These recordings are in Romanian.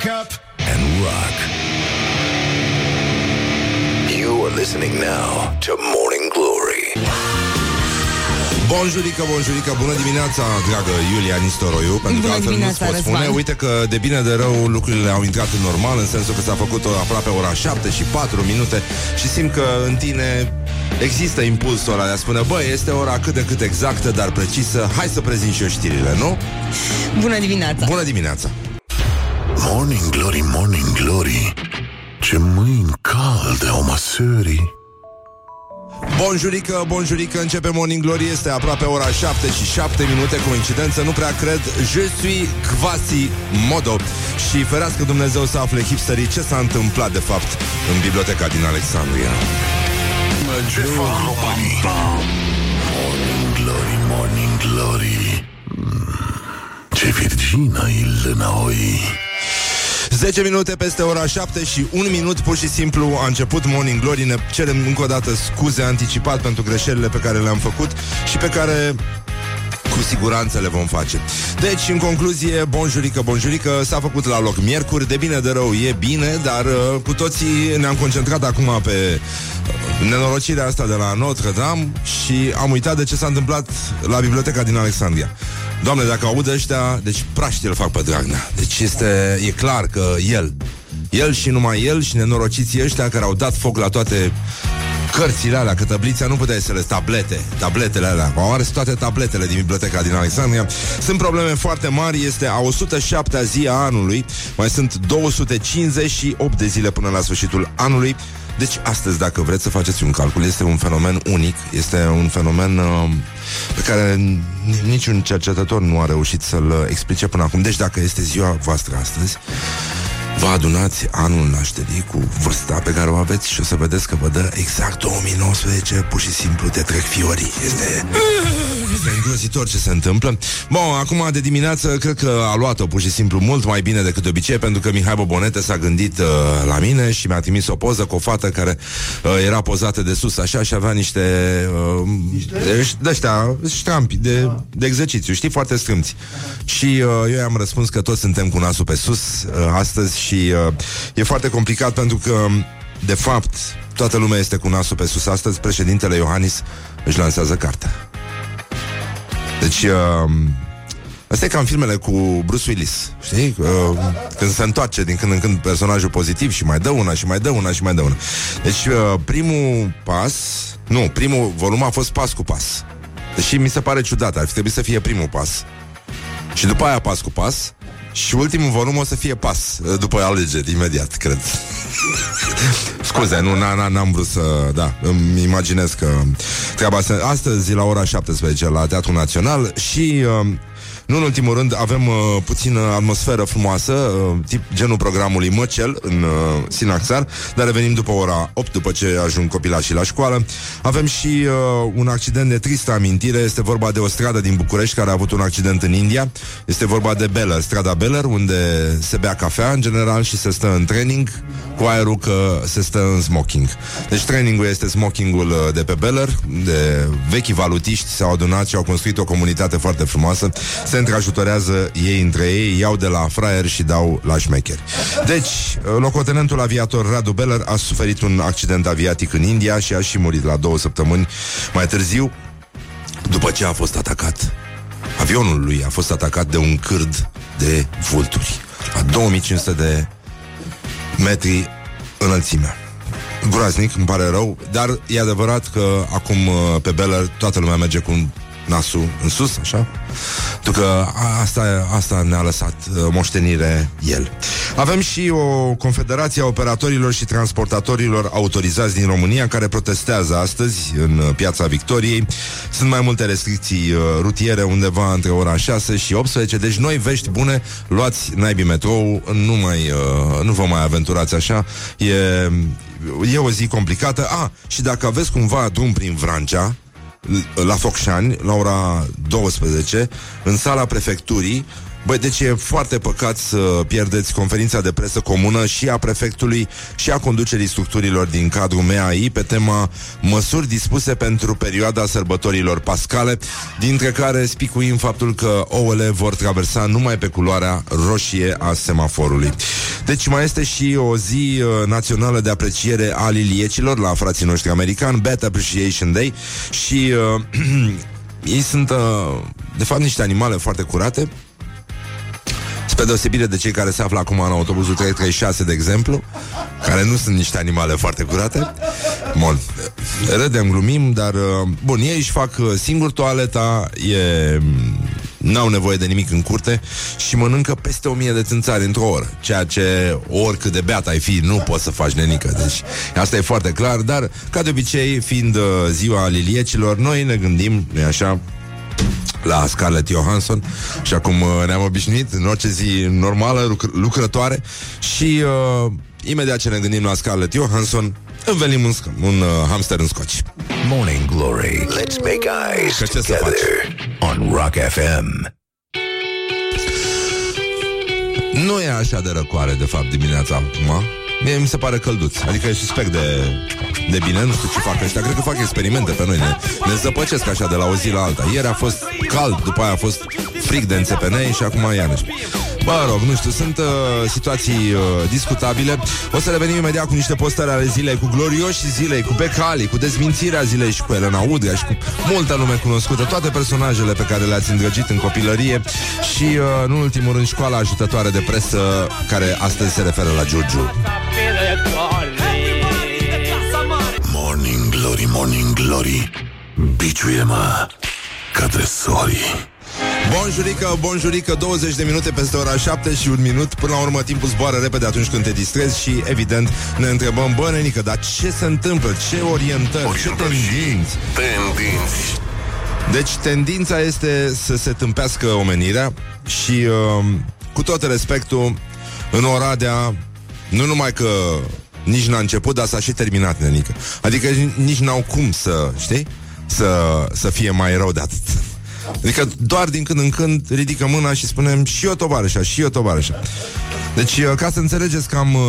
Wake up and rock. You are listening now to Morning Glory. Bonjurică, bonjurică, bună dimineața, dragă Iulia Nistoroiu Pentru Bună că altfel nu-ți dimineața, pot spune Răzvan. Uite că de bine de rău lucrurile au intrat în normal În sensul că s-a făcut o- aproape ora 7 și 4 minute Și simt că în tine există impulsul ăla de a spune Băi, este ora cât de cât exactă, dar precisă Hai să prezint și eu știrile, nu? Bună dimineața! Bună dimineața! Morning Glory, Morning Glory. Ce mâini calde au măsării. Bonjurică, bonjurică, începe Morning Glory Este aproape ora 7 și 7 minute Coincidență, nu prea cred Je suis quasi modo Și ferească Dumnezeu să afle hipsterii Ce s-a întâmplat de fapt în biblioteca din Alexandria Ce fac românii? Morning Glory, Morning Glory. Mm, Ce virgină e lânaoi. 10 minute peste ora 7 și un minut pur și simplu a început Morning Glory. Ne cerem încă o dată scuze anticipat pentru greșelile pe care le-am făcut Și pe care cu siguranță le vom face. Deci, în concluzie, bonjurică, bonjurică, s-a făcut la loc miercuri, de bine de rău e bine, dar uh, cu toții ne-am concentrat acum pe uh, nenorocirea asta de la Notre-Dame și am uitat de ce s-a întâmplat la biblioteca din Alexandria. Doamne, dacă aud ăștia, deci praști îl fac pe Dragnea. Deci este, e clar că el, el și numai el și nenorociții ăștia care au dat foc la toate cărțile alea, că tăblița nu puteai să le tablete, tabletele alea, au ars toate tabletele din biblioteca din Alexandria. Sunt probleme foarte mari, este a 107-a zi a anului, mai sunt 258 de zile până la sfârșitul anului. Deci astăzi, dacă vreți să faceți un calcul, este un fenomen unic, este un fenomen uh, pe care n- niciun cercetător nu a reușit să-l explice până acum. Deci dacă este ziua voastră astăzi, Vă adunați anul nașterii cu vârsta pe care o aveți și o să vedeți că vă dă exact 2019, pur și simplu te trec fiorii. Este, este îngrozitor ce se întâmplă. Bun, acum de dimineață cred că a luat-o pur și simplu mult mai bine decât de obicei, pentru că Mihai Bobonete s-a gândit uh, la mine și mi-a trimis o poză cu o fată care uh, era pozată de sus așa și avea niște uh, niște? de ăștia, ștrampi de, de exercițiu, știi, foarte strâmți. Și uh, eu i-am răspuns că toți suntem cu nasul pe sus uh, astăzi și uh, e foarte complicat pentru că, de fapt, toată lumea este cu nasul pe sus astăzi. Președintele Iohannis își lansează cartea. Deci, uh, Asta e ca în filmele cu Bruce Willis, știi? Uh, când se întoarce din când în când personajul pozitiv și mai dă una și mai dă una și mai dă una. Deci, uh, primul pas, nu, primul volum a fost pas cu pas. Deși mi se pare ciudat, ar fi trebuit să fie primul pas. Și după aia pas cu pas Și ultimul volum o să fie pas uh, După alegeri, imediat, cred. Scuze, nu, na, na, n-am vrut să Da, îmi imaginez că Treaba asta Astăzi, la ora 17 La Teatrul Național Și uh, nu în ultimul rând, avem uh, puțină atmosferă frumoasă, uh, tip genul programului Măcel în uh, Sinaxar, dar revenim după ora 8, după ce ajung copilașii la școală. Avem și uh, un accident de tristă amintire, este vorba de o stradă din București care a avut un accident în India. Este vorba de Beller, strada Beller, unde se bea cafea în general și se stă în training cu aerul că se stă în smoking. Deci trainingul este smokingul uh, de pe Beller, de vechi valutiști s-au adunat și au construit o comunitate foarte frumoasă. Se întrajutorează ei între ei, iau de la fraier și dau la șmecheri. Deci, locotenentul aviator Radu Beller a suferit un accident aviatic în India și a și murit la două săptămâni mai târziu, după ce a fost atacat. Avionul lui a fost atacat de un cârd de vulturi, la 2500 de metri înălțime. Groaznic, îmi pare rău, dar e adevărat că acum uh, pe Beller toată lumea merge cu un nasul în sus, așa? Pentru că a- asta, asta ne-a lăsat uh, moștenire el. Avem și o confederație a operatorilor și transportatorilor autorizați din România care protestează astăzi în uh, piața Victoriei. Sunt mai multe restricții uh, rutiere undeva între ora 6 și 18, deci noi vești bune, luați naibii metrou, nu mai uh, nu vă mai aventurați așa. E, e o zi complicată. Ah, și dacă aveți cumva drum prin Vrancea, la Focșani, la ora 12, în sala prefecturii. Băi, deci e foarte păcat să pierdeți conferința de presă comună și a prefectului și a conducerii structurilor din cadrul MEAI pe tema măsuri dispuse pentru perioada sărbătorilor pascale, dintre care spicuim faptul că ouăle vor traversa numai pe culoarea roșie a semaforului. Deci mai este și o zi uh, națională de apreciere a liliecilor la frații noștri americani, Bat Appreciation Day și uh, ei sunt, uh, de fapt, niște animale foarte curate, spre deosebire de cei care se află acum în autobuzul 336, de exemplu, care nu sunt niște animale foarte curate. Bun, râdem, glumim, dar, uh, bun, ei își fac uh, singur toaleta, e n-au nevoie de nimic în curte și mănâncă peste o mie de țânțari într-o oră, ceea ce oricât de beat ai fi, nu poți să faci nenică. Deci asta e foarte clar, dar ca de obicei, fiind uh, ziua liliecilor, noi ne gândim, nu așa, la Scarlett Johansson și acum uh, ne-am obișnuit în orice zi normală, lucr- lucrătoare și uh, imediat ce ne gândim la Scarlett Johansson învelim un, sc- un uh, hamster în scoci. Morning Glory. Let's make eyes Că ce să together on Rock FM. Nu e așa de răcoare, de fapt, dimineața acum. Mie mi se pare călduț. Adică e suspect de, de bine, nu știu ce fac ăștia. Cred că fac experimente pe noi. Ne, ne zăpăcesc așa de la o zi la alta. Ieri a fost cald, după aia a fost frig de înțepenei și acum iarăși. Mă rog, nu știu, sunt uh, situații uh, discutabile. O să revenim imediat cu niște postări ale zilei, cu glorioși zilei, cu Becali, cu dezmințirea zilei și cu Elena Udrea și cu multă lume cunoscută, toate personajele pe care le-ați îndrăgit în copilărie și, uh, în ultimul rând, școala ajutătoare de presă care astăzi se referă la Giurgiu. Glory, Morning Glory. Biciuie-mă ca tresorii. Bonjurică, bonjurică, 20 de minute peste ora 7 și un minut Până la urmă timpul zboară repede atunci când te distrezi Și evident ne întrebăm Bă, nenică, dar ce se întâmplă? Ce orientări? Orientări ce și tendinți? Tendinți. Deci tendința este să se tâmpească omenirea Și uh, cu tot respectul În Oradea Nu numai că nici n-a început Dar s-a și terminat, nenică Adică nici n-au cum să, știi? Să, să fie mai rău de atât Adică doar din când în când ridică mâna și spunem și eu tovarășa, și eu tovarășa. Deci, uh, ca să înțelegeți cam uh,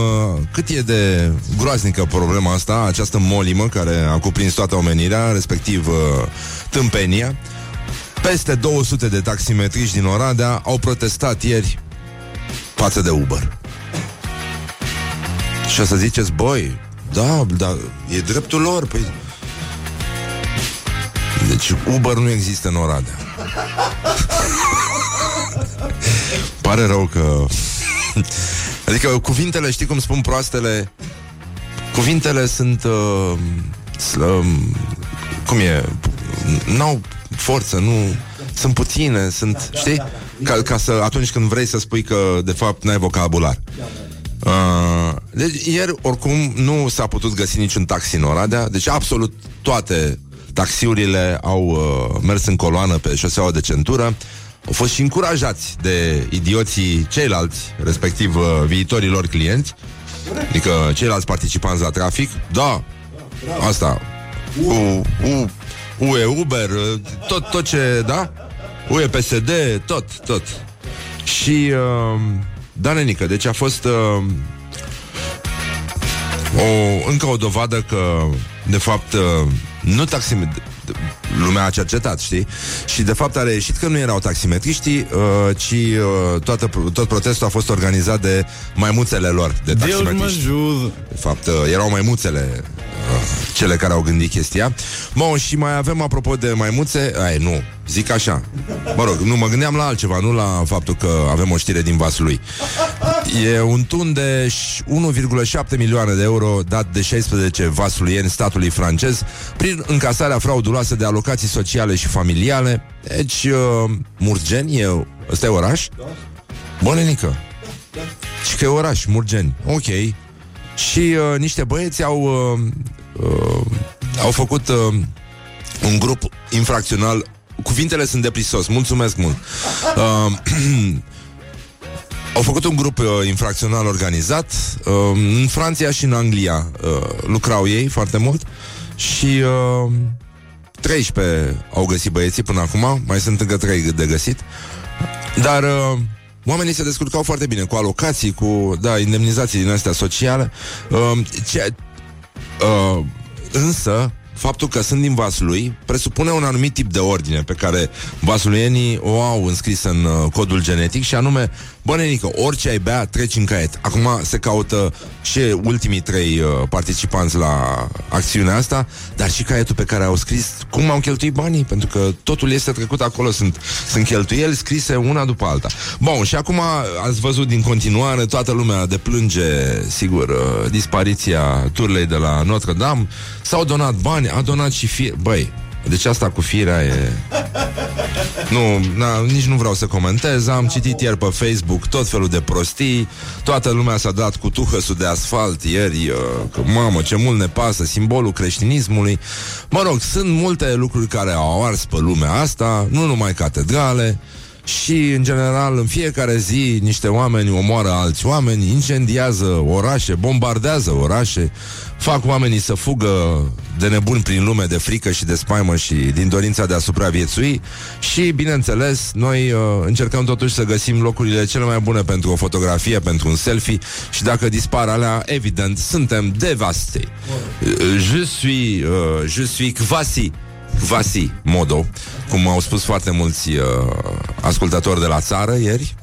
cât e de groaznică problema asta, această molimă care a cuprins toată omenirea, respectiv uh, tâmpenia, peste 200 de taximetriști din Oradea au protestat ieri față de Uber. Și o să ziceți, băi, da, da, e dreptul lor, păi... Deci Uber nu există în Oradea. Pare rău că... Adică cuvintele, știi cum spun proastele? Cuvintele sunt... Uh, slă, cum e? N-au forță, nu... Sunt puține, sunt... Știi? Ca, ca să, atunci când vrei să spui că, de fapt, n-ai vocabular. Uh, deci, ieri, oricum, nu s-a putut găsi niciun taxi în Oradea, deci absolut toate taxiurile au uh, mers în coloană pe șoseaua de centură, au fost și încurajați de idioții ceilalți, respectiv uh, viitorilor clienți, adică ceilalți participanți la trafic. Da, asta, U, U, UE Uber, uh, tot, tot ce, da? UE PSD, tot, tot. Și, uh, da, nenică, deci a fost uh, o, încă o dovadă că, de fapt, uh, nu taximet... Lumea a cercetat, știi? Și de fapt a reieșit că nu erau taximetriștii, uh, ci uh, toată, tot protestul a fost organizat de maimuțele lor, de taximetriști. De fapt, uh, erau maimuțele uh, cele care au gândit chestia. Mă, și mai avem, apropo de maimuțe, ai, nu, zic așa. Mă rog, nu, mă gândeam la altceva, nu la faptul că avem o știre din vasul lui. E un tun de 1,7 milioane de euro dat de 16 vasulieni statului francez prin încasarea frauduloasă de alocații sociale și familiale. Deci, uh, Murgeni, e, ăsta e oraș? Bănenică. Și că e oraș, Murgeni. Ok. Și uh, niște băieți au uh, uh, au făcut uh, un grup infracțional. Cuvintele sunt deprisos, mulțumesc mult. Uh, Au făcut un grup uh, infracțional organizat. Uh, În Franția și în Anglia uh, Lucrau ei foarte mult. Și uh, 13 au găsit băieții până acum. Mai sunt încă 3 de găsit. Dar uh, Oamenii se descurcau foarte bine cu alocații, cu da, indemnizații din astea sociale. Uh, ce, uh, însă, faptul că sunt din Vaslui presupune un anumit tip de ordine pe care vasluienii o au înscris în uh, codul genetic și anume, bă, nenică, orice ai bea, treci în caiet. Acum se caută și ultimii trei uh, participanți la acțiunea asta, dar și caietul pe care au scris cum au cheltuit banii, pentru că totul este trecut acolo, sunt, sunt cheltuieli scrise una după alta. Bun, și acum ați văzut din continuare, toată lumea deplânge, sigur, uh, dispariția turlei de la Notre-Dame, s-au donat bani, a donat și fie... Băi, deci asta cu firea e... Nu, na, nici nu vreau să comentez Am citit ieri pe Facebook tot felul de prostii Toată lumea s-a dat cu tuhăsul de asfalt ieri uh, că, Mamă, ce mult ne pasă Simbolul creștinismului. Mă rog, sunt multe lucruri care au ars pe lumea asta Nu numai catedrale și, în general, în fiecare zi niște oameni omoară alți oameni, incendiază orașe, bombardează orașe, fac oamenii să fugă de nebun prin lume, de frică și de spaimă și din dorința de a supraviețui și, bineînțeles, noi uh, încercăm totuși să găsim locurile cele mai bune pentru o fotografie, pentru un selfie și dacă dispar alea, evident, suntem devastai. Uh, je suis, uh, je suis quasi Vasi Modo, cum au spus foarte mulți uh, ascultători de la țară ieri.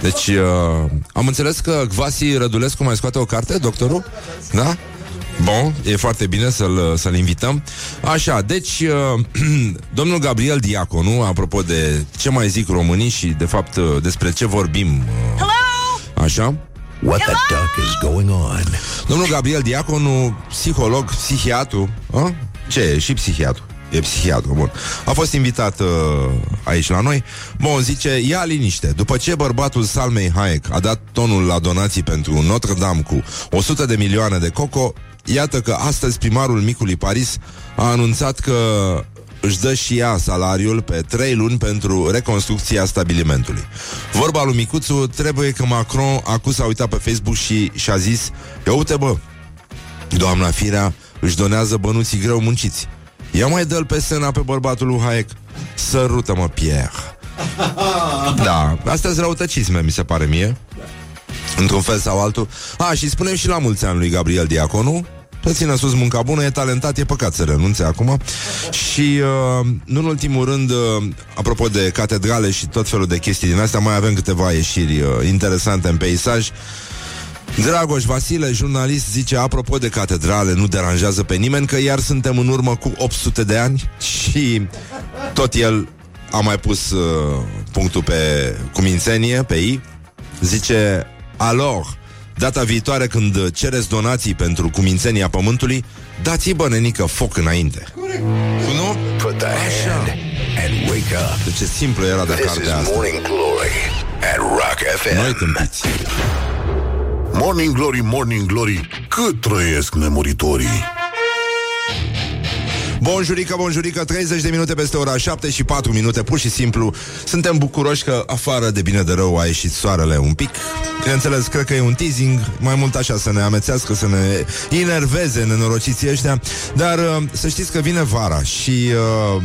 Deci, uh, am înțeles că Vasi Rădulescu mai scoate o carte, doctorul? Da? Bun, e foarte bine să-l, să-l invităm. Așa, deci, uh, domnul Gabriel Diaconu, apropo de ce mai zic românii și, de fapt, uh, despre ce vorbim. Uh, Hello? Așa? What the duck is going on? Domnul Gabriel Diaconu, psiholog, psihiatru, a? ce e? Și psihiatru. E psihiatru, bun. A fost invitat uh, aici la noi. Bun, zice, ia liniște. După ce bărbatul Salmei Hayek a dat tonul la donații pentru Notre-Dame cu 100 de milioane de coco, iată că astăzi primarul micului Paris a anunțat că își dă și ea salariul pe trei luni pentru reconstrucția stabilimentului. Vorba lui Micuțu, trebuie că Macron acum s-a uitat pe Facebook și și-a zis Ia uite bă, doamna Firea își donează bănuții greu munciți. Ia mai dă-l pe sena pe bărbatul lui Hayek. Sărută-mă, Pierre. Da, astea sunt răutăcisme, mi se pare mie. Într-un fel sau altul. A, și spunem și la mulți ani lui Gabriel Diaconu. Să țină sus munca bună, e talentat, e păcat să renunțe acum. Și, uh, nu în ultimul rând, uh, apropo de catedrale și tot felul de chestii din astea, mai avem câteva ieșiri uh, interesante în peisaj. Dragoș Vasile, jurnalist, zice Apropo de catedrale, nu deranjează pe nimeni Că iar suntem în urmă cu 800 de ani Și tot el a mai pus uh, punctul pe cumințenie, pe I Zice Alors, data viitoare când cereți donații pentru cumințenia pământului Dați-i bănenică foc înainte Nu? Put the hand and wake up. Deci ce simplu era de This is cartea asta Morning Glory at Rock Noi FM. tâmpiți Morning Glory, Morning Glory, cât trăiesc nemuritorii. Bonjurică, bonjurică, 30 de minute peste ora 7 și 4 minute, pur și simplu Suntem bucuroși că afară de bine de rău a ieșit soarele un pic. Bineînțeles, cred că e un teasing, mai mult așa să ne amețească, să ne enerveze nenorociții ăștia. Dar uh, să știți că vine vara și uh,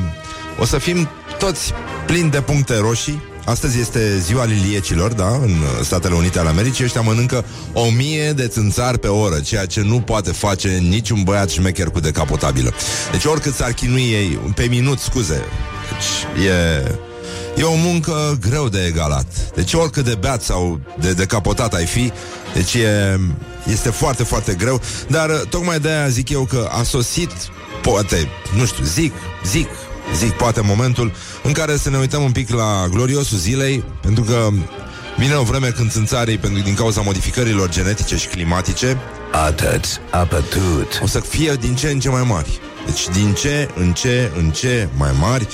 o să fim toți plini de puncte roșii Astăzi este ziua liliecilor, da, în uh, Statele Unite ale Americii. Ăștia mănâncă o mie de țânțari pe oră, ceea ce nu poate face niciun băiat șmecher cu decapotabilă. Deci oricât s-ar chinui ei, pe minut, scuze, deci e... E o muncă greu de egalat. Deci oricât de beat sau de decapotat ai fi, deci e, este foarte, foarte greu. Dar uh, tocmai de aia zic eu că a sosit, poate, nu știu, zic, zic, zic, poate momentul în care să ne uităm un pic la gloriosul zilei, pentru că vine o vreme când țânțarii, pentru, din cauza modificărilor genetice și climatice, Atât, apătut. o să fie din ce în ce mai mari. Deci din ce în ce în ce mai mari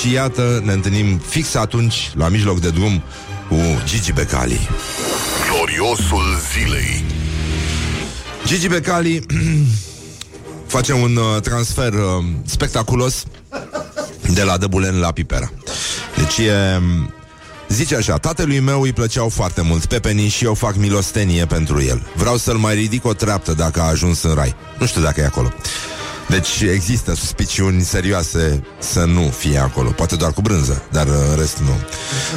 și iată ne întâlnim fix atunci la mijloc de drum cu Gigi Becali. Gloriosul zilei. Gigi Becali face un uh, transfer uh, spectaculos de la Dăbulen la Pipera. Deci e... Zice așa, tatălui meu îi plăceau foarte mult pepenii și eu fac milostenie pentru el. Vreau să-l mai ridic o treaptă dacă a ajuns în rai. Nu știu dacă e acolo. Deci există suspiciuni serioase să nu fie acolo. Poate doar cu brânză, dar uh, în rest nu.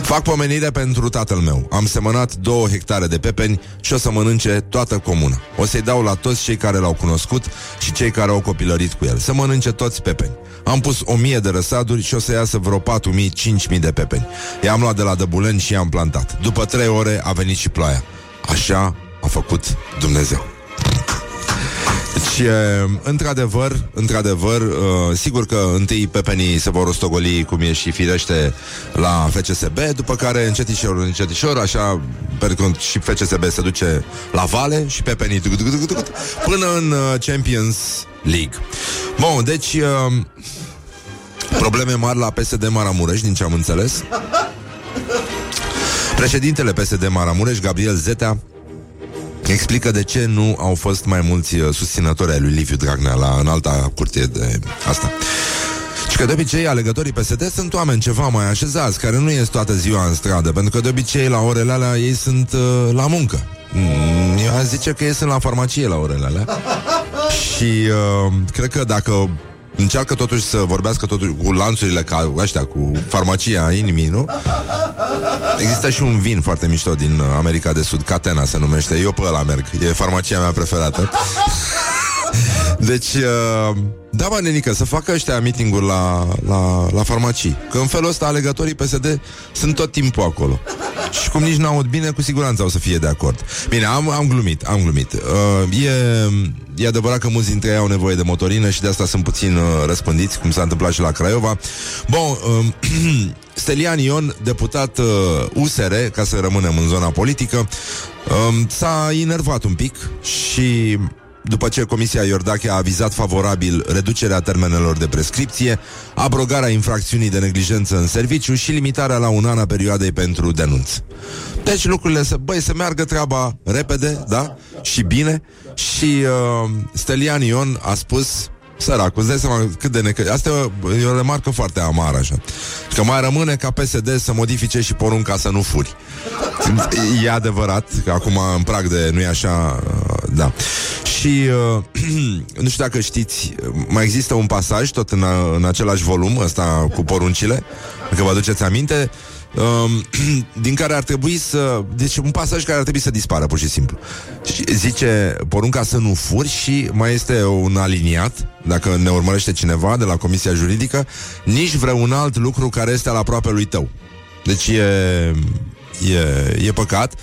Fac pomenire pentru tatăl meu. Am semănat două hectare de pepeni și o să mănânce toată comuna. O să-i dau la toți cei care l-au cunoscut și cei care au copilărit cu el. Să mănânce toți pepeni. Am pus o mie de răsaduri și o să iasă vreo 4.000-5.000 de pepeni. I-am luat de la Dăbulen și i-am plantat. După trei ore a venit și ploaia. Așa a făcut Dumnezeu. Deci, într-adevăr, într-adevăr, sigur că întâi pepenii se vor rostogoli cum e și firește la FCSB, după care încetișor, încetișor, așa, pentru că și FCSB se duce la vale și pepenii până în Champions League. Bun, deci probleme mari la PSD Maramureș, din ce am înțeles. Președintele PSD Maramureș, Gabriel Zetea, explică de ce nu au fost mai mulți uh, susținători ai lui Liviu Dragnea la în alta curte de asta. Și că de obicei alegătorii PSD sunt oameni ceva mai așezați, care nu ies toată ziua în stradă, pentru că de obicei la orele alea ei sunt uh, la muncă. Mm, eu aș zice că ei sunt la farmacie la orele alea. Și uh, cred că dacă încearcă totuși să vorbească totuși cu lanțurile ca ăștia, cu farmacia inimii, nu? Există și un vin foarte mișto din America de Sud, Catena se numește. Eu pe ăla merg. E farmacia mea preferată. Deci, uh, da, mă, nenică, să facă ăștia meeting-uri la, la, la farmacii. Că în felul ăsta alegătorii PSD sunt tot timpul acolo. Și cum nici n-aud bine, cu siguranță o să fie de acord. Bine, am, am glumit, am glumit. Uh, e, e adevărat că mulți dintre ei au nevoie de motorină și de asta sunt puțin uh, răspândiți, cum s-a întâmplat și la Craiova. Bun, uh, Stelian Ion, deputat uh, USR, ca să rămânem în zona politică, uh, s-a inervat un pic și după ce Comisia Iordache a avizat favorabil reducerea termenelor de prescripție, abrogarea infracțiunii de neglijență în serviciu și limitarea la un an a perioadei pentru denunț. Deci lucrurile să, băi, să meargă treaba repede, da? Și bine. Și uh, Stelian Ion a spus Săracul, îți dai seama cât de necă... Asta e o remarcă foarte amară, așa. Că mai rămâne ca PSD să modifice și porunca să nu furi. E adevărat că acum în prag de... nu e așa... Uh, da. Și uh, nu știu dacă știți, mai există un pasaj tot în, a, în același volum, ăsta cu poruncile, dacă vă aduceți aminte, um, din care ar trebui să... Deci un pasaj care ar trebui să dispară, pur și simplu. Zice porunca să nu furi și mai este un aliniat, dacă ne urmărește cineva de la Comisia Juridică, nici vreun alt lucru care este al aproape lui tău. Deci e, e, e păcat.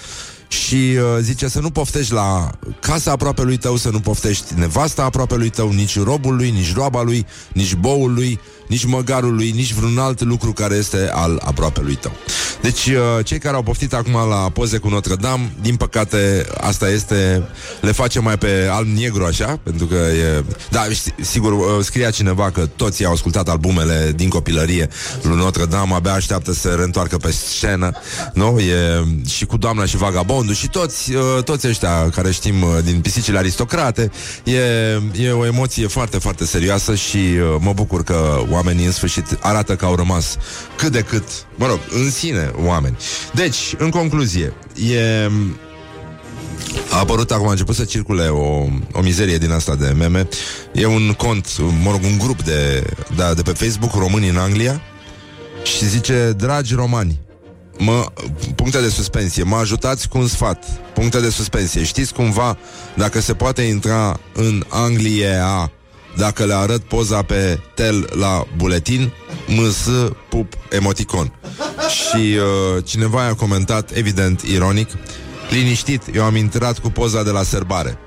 Și uh, zice să nu poftești la casa aproape lui tău, să nu poftești nevasta aproape lui tău, nici robul lui, nici roaba lui, nici boul lui, nici măgarul lui, nici vreun alt lucru care este al aproape lui tău. Deci, uh, cei care au poftit acum la poze cu Notre Dame, din păcate, asta este, le face mai pe alb-negru așa, pentru că e... Da, sigur, uh, scria cineva că toți au ascultat albumele din copilărie lui Notre Dame, abia așteaptă să reîntoarcă pe scenă, nu? E și cu doamna și vagabondul și toți, uh, toți ăștia care știm din pisicile aristocrate, e, e o emoție foarte, foarte serioasă și mă bucur că oamenii în sfârșit arată că au rămas cât de cât, mă rog, în sine oameni. Deci, în concluzie, e... A apărut acum, a început să circule o, o mizerie din asta de meme. E un cont, mă rog, un grup de, da, de pe Facebook, români în Anglia, și zice, dragi romani, mă, puncte de suspensie, mă ajutați cu un sfat, puncte de suspensie. Știți cumva dacă se poate intra în Anglia dacă le arăt poza pe tel la buletin, ms, pup, emoticon. Și uh, cineva a comentat, evident, ironic, liniștit, eu am intrat cu poza de la serbare.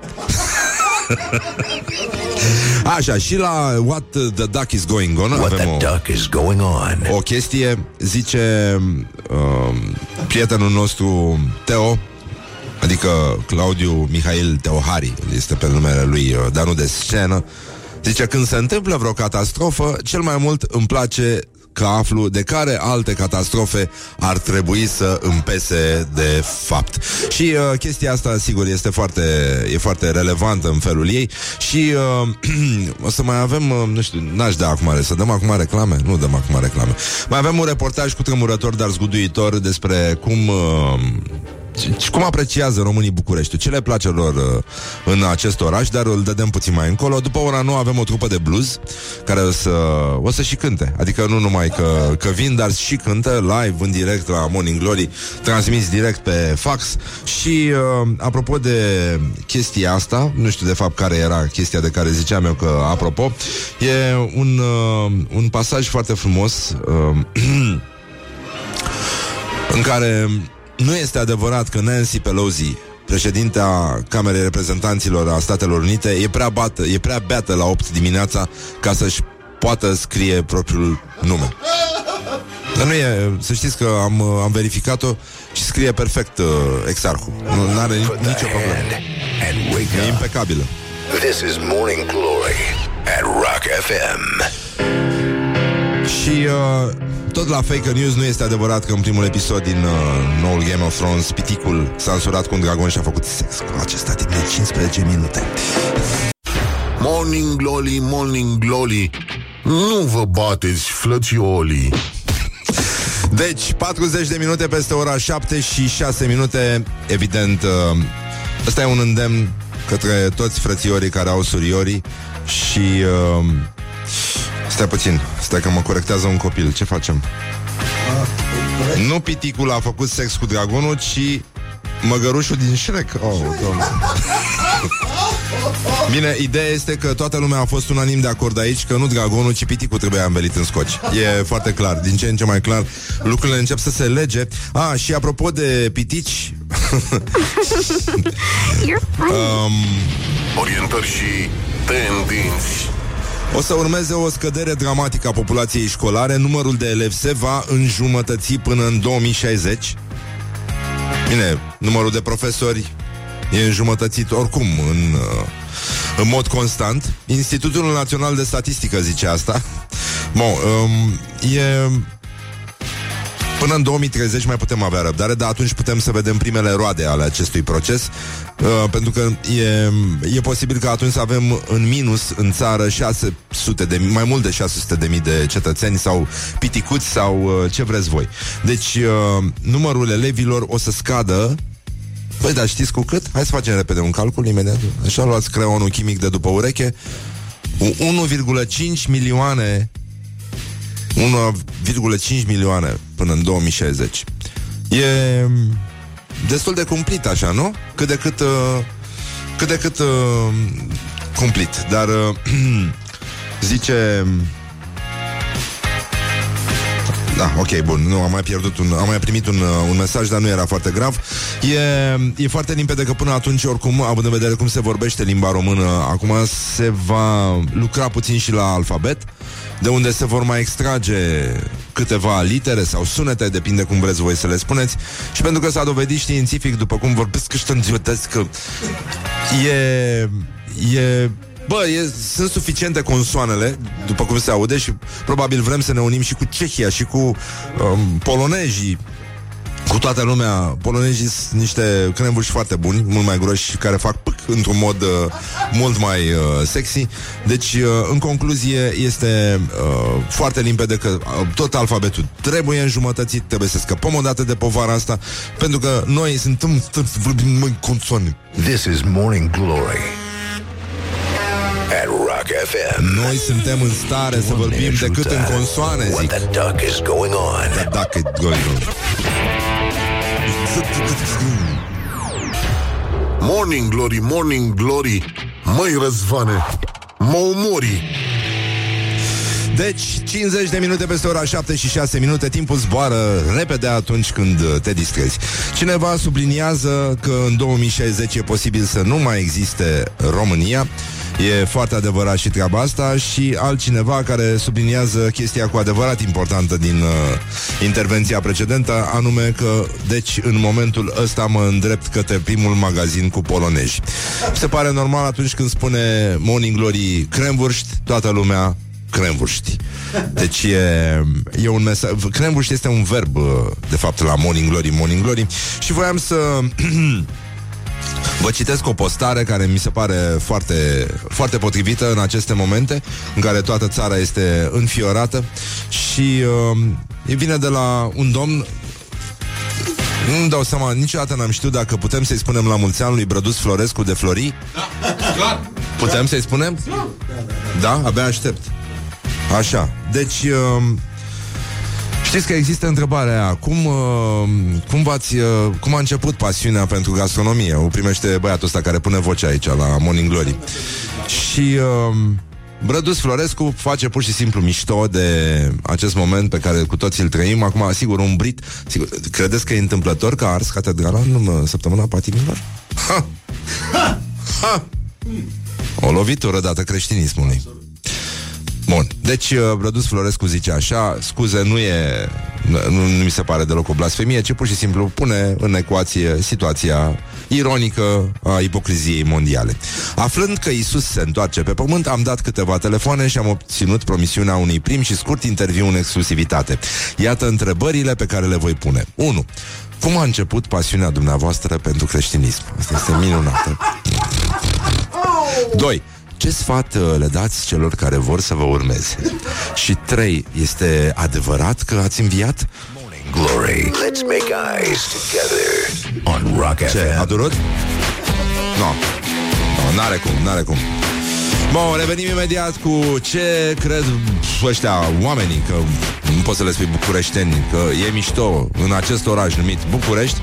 Așa, și la What the Duck is Going On What avem the o, duck is going on. o chestie, zice uh, prietenul nostru Teo, adică Claudiu Mihail Teohari, este pe numele lui, uh, dar nu de scenă, Zice, când se întâmplă vreo catastrofă, cel mai mult îmi place că aflu de care alte catastrofe ar trebui să împese de fapt. Și uh, chestia asta, sigur, este foarte, e foarte relevantă în felul ei și uh, o să mai avem, uh, nu știu, n-aș da acum, să dăm acum reclame? Nu dăm acum reclame. Mai avem un reportaj cu tremurător, dar zguduitor despre cum... Uh, și cum apreciază românii Bucureștiul, ce le place lor uh, în acest oraș, dar îl dădem puțin mai încolo. După ora nu avem o trupă de blues care o să, o să și cânte. Adică nu numai că, că vin, dar și cântă live în direct la Morning Glory, transmis direct pe fax. Și uh, apropo de chestia asta, nu știu de fapt care era chestia de care ziceam eu că apropo, e un, uh, un pasaj foarte frumos uh, în care nu este adevărat că Nancy Pelosi, președintea Camerei Reprezentanților a Statelor Unite, e prea, bată, e prea beată la 8 dimineața ca să-și poată scrie propriul nume. Dar nu e, să știți că am, am verificat-o și scrie perfect uh, exarhul. Nu are nicio problemă. E impecabilă. This is Morning Glory at Rock FM. Și uh, tot la fake news nu este adevărat că în primul episod din uh, noul Game of Thrones Piticul s-a însurat cu un dragon și a făcut sex cu acesta timp de 15 minute. Morning Glory, Morning Glory Nu vă bateți, flățiolii Deci, 40 de minute peste ora 7 și 6 minute Evident, uh, ăsta e un îndemn către toți frățiorii care au suriorii Și uh, Stai puțin, stai că mă corectează un copil. Ce facem? Nu piticul a făcut sex cu dragonul Ci măgărușul din Shrek. Oh, doamne. Bine, ideea este că toată lumea a fost unanim de acord aici Că nu dragonul, ci piticul trebuia învelit în scoci E foarte clar, din ce în ce mai clar. Lucrurile încep să se lege. A, și apropo de pitici um, Orientări și tendinți O să urmeze o scădere dramatică a populației școlare Numărul de elevi se va înjumătăți până în 2060 Bine, numărul de profesori e înjumătățit oricum în, uh, în mod constant. Institutul Național de Statistică zice asta. Bun, um, e... Până în 2030 mai putem avea răbdare, dar atunci putem să vedem primele roade ale acestui proces, uh, pentru că e, e posibil că atunci să avem în minus în țară 600 de, mai mult de 600 de mii de cetățeni sau piticuți sau uh, ce vreți voi. Deci uh, numărul elevilor o să scadă Păi, dar știți cu cât? Hai să facem repede un calcul imediat. Așa luați creionul chimic de după ureche. 1,5 milioane 1,5 milioane până în 2060. E destul de cumplit așa, nu? Cât de cât uh, cât de cât uh, cumplit, dar uh, zice da, ok, bun. Nu, am mai pierdut un, am mai primit un, un mesaj, dar nu era foarte grav. E, e foarte limpede că până atunci, oricum, având în vedere cum se vorbește limba română, acum se va lucra puțin și la alfabet, de unde se vor mai extrage câteva litere sau sunete, depinde cum vreți voi să le spuneți. Și pentru că s-a dovedit științific, după cum vorbesc ăștia că e, e Bă, e, sunt suficiente consoanele, după cum se aude, și probabil vrem să ne unim și cu Cehia și cu um, polonezii, cu toată lumea. Polonezii sunt niște crembuși foarte buni, mult mai groși, care fac pâc într-un mod uh, mult mai uh, sexy. Deci, uh, în concluzie, este uh, foarte limpede că uh, tot alfabetul trebuie înjumătățit, trebuie să scăpăm odată de povara asta, pentru că noi suntem, vorbim în consoane. This is Morning Glory at Rock FM. Noi suntem în stare să vorbim decât în consoane, What zic. the duck is going on? Da, dacă going on. Morning Glory, Morning Glory Măi Răzvane Mă omori Deci, 50 de minute peste ora 7 și 6 minute Timpul zboară repede atunci când uh, te distrezi. Cineva subliniază că în 2060 e posibil să nu mai existe România E foarte adevărat și treaba asta Și altcineva care subliniază chestia cu adevărat importantă din uh, intervenția precedentă Anume că, deci, în momentul ăsta mă îndrept către primul magazin cu polonezi Se pare normal atunci când spune Morning Glory Cremvurști, toată lumea cremvurști. Deci e, e un mesaj... Cremvurști este un verb, uh, de fapt, la Morning Glory, Morning Glory. Și voiam să... Vă citesc o postare care mi se pare foarte, foarte potrivită în aceste momente în care toată țara este înfiorată și uh, vine de la un domn Nu-mi dau seama, niciodată n-am știut dacă putem să-i spunem la mulți ani lui Brădus Florescu de Flori. Clar. Putem să-i spunem? Da? Abia aștept. Așa. Deci, uh, știți că există întrebarea aia. Cum, uh, cum, v-ați, uh, cum a început pasiunea pentru gastronomie? O primește băiatul ăsta care pune vocea aici la Morning Glory. Și... Uh, Brădus Florescu face pur și simplu mișto de acest moment pe care cu toții îl trăim. Acum, sigur, un brit. Sigur, credeți că e întâmplător că a ars catedrala în uh, săptămâna patimilor? Ha! Ha! O lovitură dată creștinismului. Bun, deci uh, Brădus Florescu zice așa Scuze, nu e nu, nu mi se pare deloc o blasfemie Ci pur și simplu pune în ecuație Situația ironică A ipocriziei mondiale Aflând că Isus se întoarce pe pământ Am dat câteva telefoane și am obținut Promisiunea unui prim și scurt interviu în exclusivitate Iată întrebările pe care le voi pune 1. Cum a început pasiunea dumneavoastră pentru creștinism? Asta este minunată 2. Ce sfat uh, le dați celor care vor să vă urmeze? Și trei, este adevărat că ați înviat? Glory. Let's make eyes together on Rock Ce, a FM. durut? Nu. No. no, n-are cum, n-are cum. Bun, revenim imediat cu ce cred ăștia oamenii, că nu poți să le spui bucureșteni, că e mișto în acest oraș numit București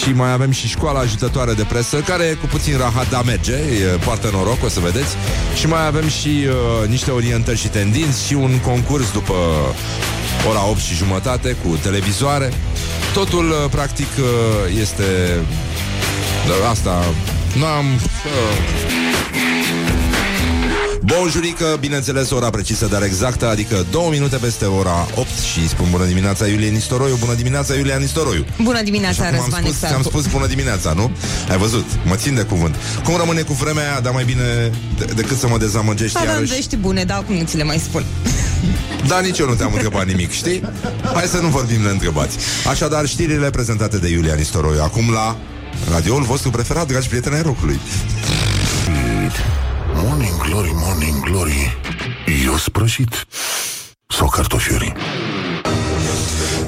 și mai avem și școala ajutătoare de presă, care cu puțin rahat, da merge, e poartă noroc, o să vedeți, și mai avem și uh, niște orientări și tendinți și un concurs după ora 8 și jumătate cu televizoare. Totul, uh, practic, uh, este... Dar asta... N-am... Uh, Bonjurică, bineînțeles, ora precisă, dar exactă, adică două minute peste ora 8 și spun bună dimineața Iulie Nistoroiu, bună dimineața Iulia Nistoroiu. Bună dimineața, Așa cum am Răzvan spus, ți-am Exarcu. spus bună dimineața, nu? Ai văzut, mă țin de cuvânt. Cum rămâne cu vremea aia, dar mai bine de- decât să mă dezamăgești Aveam iarăși? vești bune, dar acum nu ți le mai spun. Da, nici eu nu te-am întrebat nimic, știi? Hai să nu vorbim de întrebați. Așadar, știrile prezentate de Iulia Nistoroiu, acum la radioul vostru preferat, dragi prieteni ai rocului. Morning Glory, Morning Glory. Eu sprășit. Sau cartofiuri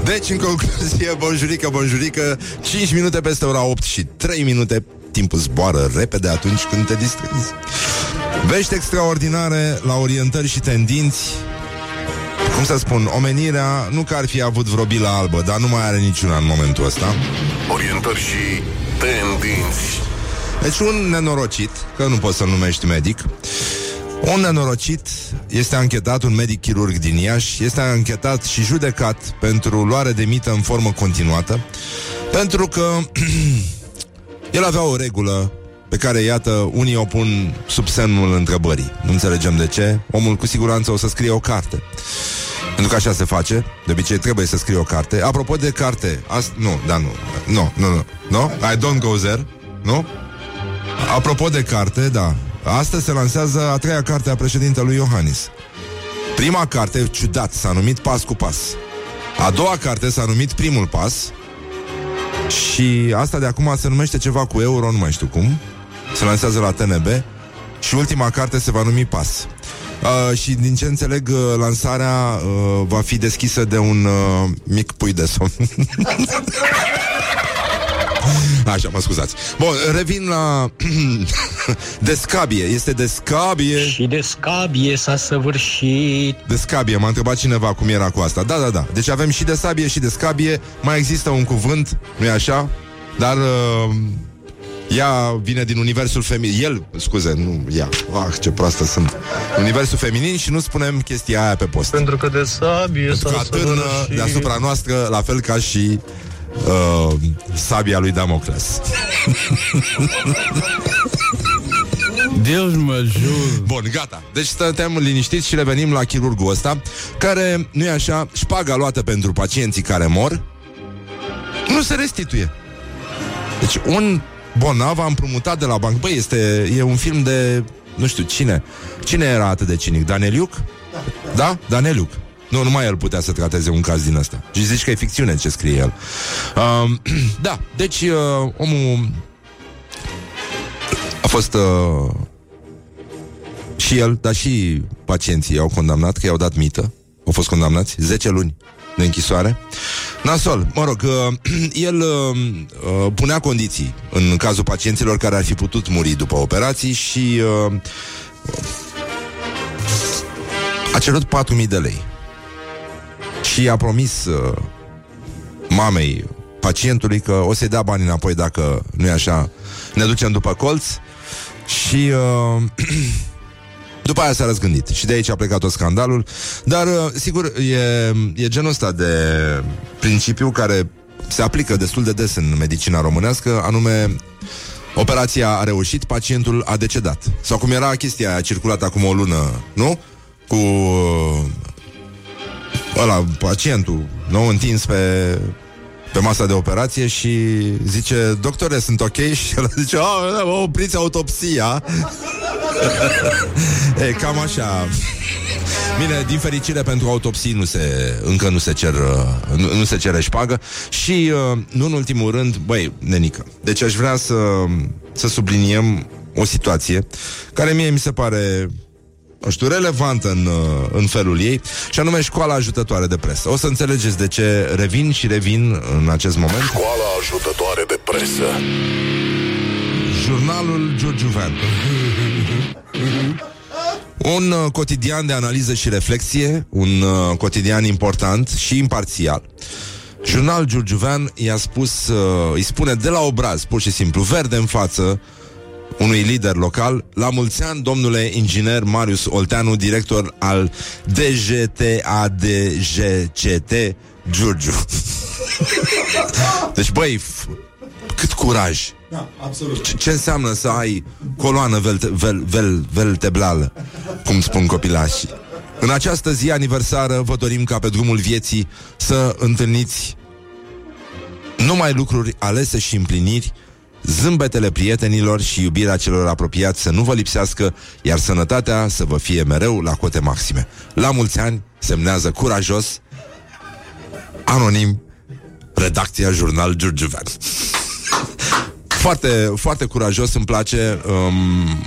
Deci, în concluzie, bonjurică, bonjurică 5 minute peste ora 8 și 3 minute. Timpul zboară repede atunci când te distrezi. Vești extraordinare la orientări și tendinți. Cum să spun, omenirea nu că ar fi avut vreo bilă albă Dar nu mai are niciuna în momentul ăsta. Orientări și tendinți Deci un nenorocit, că nu poți să-l numești medic un nenorocit este anchetat, un medic chirurg din Iași, este anchetat și judecat pentru luare de mită în formă continuată, pentru că el avea o regulă pe care, iată, unii o pun sub semnul întrebării. Nu înțelegem de ce. Omul cu siguranță o să scrie o carte. Pentru că așa se face. De obicei trebuie să scrie o carte. Apropo de carte, ast- nu, da, nu, nu, nu, nu, nu, I don't go there, nu? Apropo de carte, da. Astăzi se lansează a treia carte a președintelui Iohannis. Prima carte, ciudat, s-a numit Pas cu Pas. A doua carte s-a numit Primul Pas. Și asta de acum se numește ceva cu euro, nu mai știu cum. Se lansează la TNB. Și ultima carte se va numi Pas. Uh, și din ce înțeleg, uh, lansarea uh, va fi deschisă de un uh, mic pui de somn. Așa, mă scuzați. Bun, revin la Descabie, este Descabie? Și de scabie s-a săvârșit. Descabie, m-a întrebat cineva cum era cu asta. Da, da, da, deci avem și de sabie și de scabie Mai există un cuvânt, nu-i așa? Dar uh, ea vine din universul feminin. El, scuze, nu ea Ah, ce proastă sunt. Universul feminin și nu spunem chestia aia pe post. Pentru că de sabie Pentru că s-a atârnă săvârșit. deasupra noastră La fel ca și uh, sabia lui Damocles Deus mă jur. Bun, gata. Deci stăteam liniștiți și revenim la chirurgul ăsta, care, nu e așa, șpaga luată pentru pacienții care mor, nu se restituie. Deci un bolnav a împrumutat de la bancă. Băi, este, e un film de, nu știu, cine? Cine era atât de cinic? Daneliuc? Da? Daneliuc. Nu, numai el putea să trateze un caz din ăsta. Și zici că e ficțiune ce scrie el. Um, da, deci uh, omul a fost uh, și el, dar și pacienții au condamnat, că i-au dat mită. Au fost condamnați 10 luni de închisoare. Nasol, mă rog, uh, el uh, uh, punea condiții în cazul pacienților care ar fi putut muri după operații și uh, a cerut 4.000 de lei. Și a promis uh, mamei pacientului că o să-i dea banii înapoi dacă nu e așa, ne ducem după colț și uh, după aia s-a răzgândit și de aici a plecat tot scandalul, dar uh, sigur e, e genul ăsta de principiu care se aplică destul de des în medicina românească, anume operația a reușit, pacientul a decedat. Sau cum era chestia aia circulat acum o lună, nu? Cu uh, ăla, pacientul, nou întins pe pe masa de operație și zice, doctore, sunt ok? Și el zice, "A, opriți autopsia. e, cam așa. Bine, din fericire pentru autopsii nu se, încă nu se, cer, uh, nu, nu se cere șpagă și, uh, nu în ultimul rând, băi, nenică, deci aș vrea să, să subliniem o situație care mie mi se pare nu știu, relevantă în, uh, în felul ei, și anume școala ajutătoare de presă. O să înțelegeți de ce revin și revin în acest moment. Școala ajutătoare de presă. Jurnalul Giurgiuvean. Un uh, cotidian de analiză și reflexie, un uh, cotidian important și imparțial. Jurnal Giurgiuvean i-a spus, uh, îi spune de la obraz, pur și simplu, verde în față, unui lider local, la mulți ani, domnule inginer Marius Olteanu, director al DGTADGCT Giurgiu. deci, băi, f- cât curaj! Da, absolut. Ce, ce înseamnă să ai coloană velte, vel, vel, velteblală, cum spun copilașii? În această zi aniversară vă dorim ca pe drumul vieții să întâlniți numai lucruri alese și împliniri, zâmbetele prietenilor și iubirea celor apropiați să nu vă lipsească, iar sănătatea să vă fie mereu la cote maxime. La mulți ani semnează curajos, anonim, redacția Jurnal Giurgiuvean. Foarte, foarte curajos, îmi place. Um,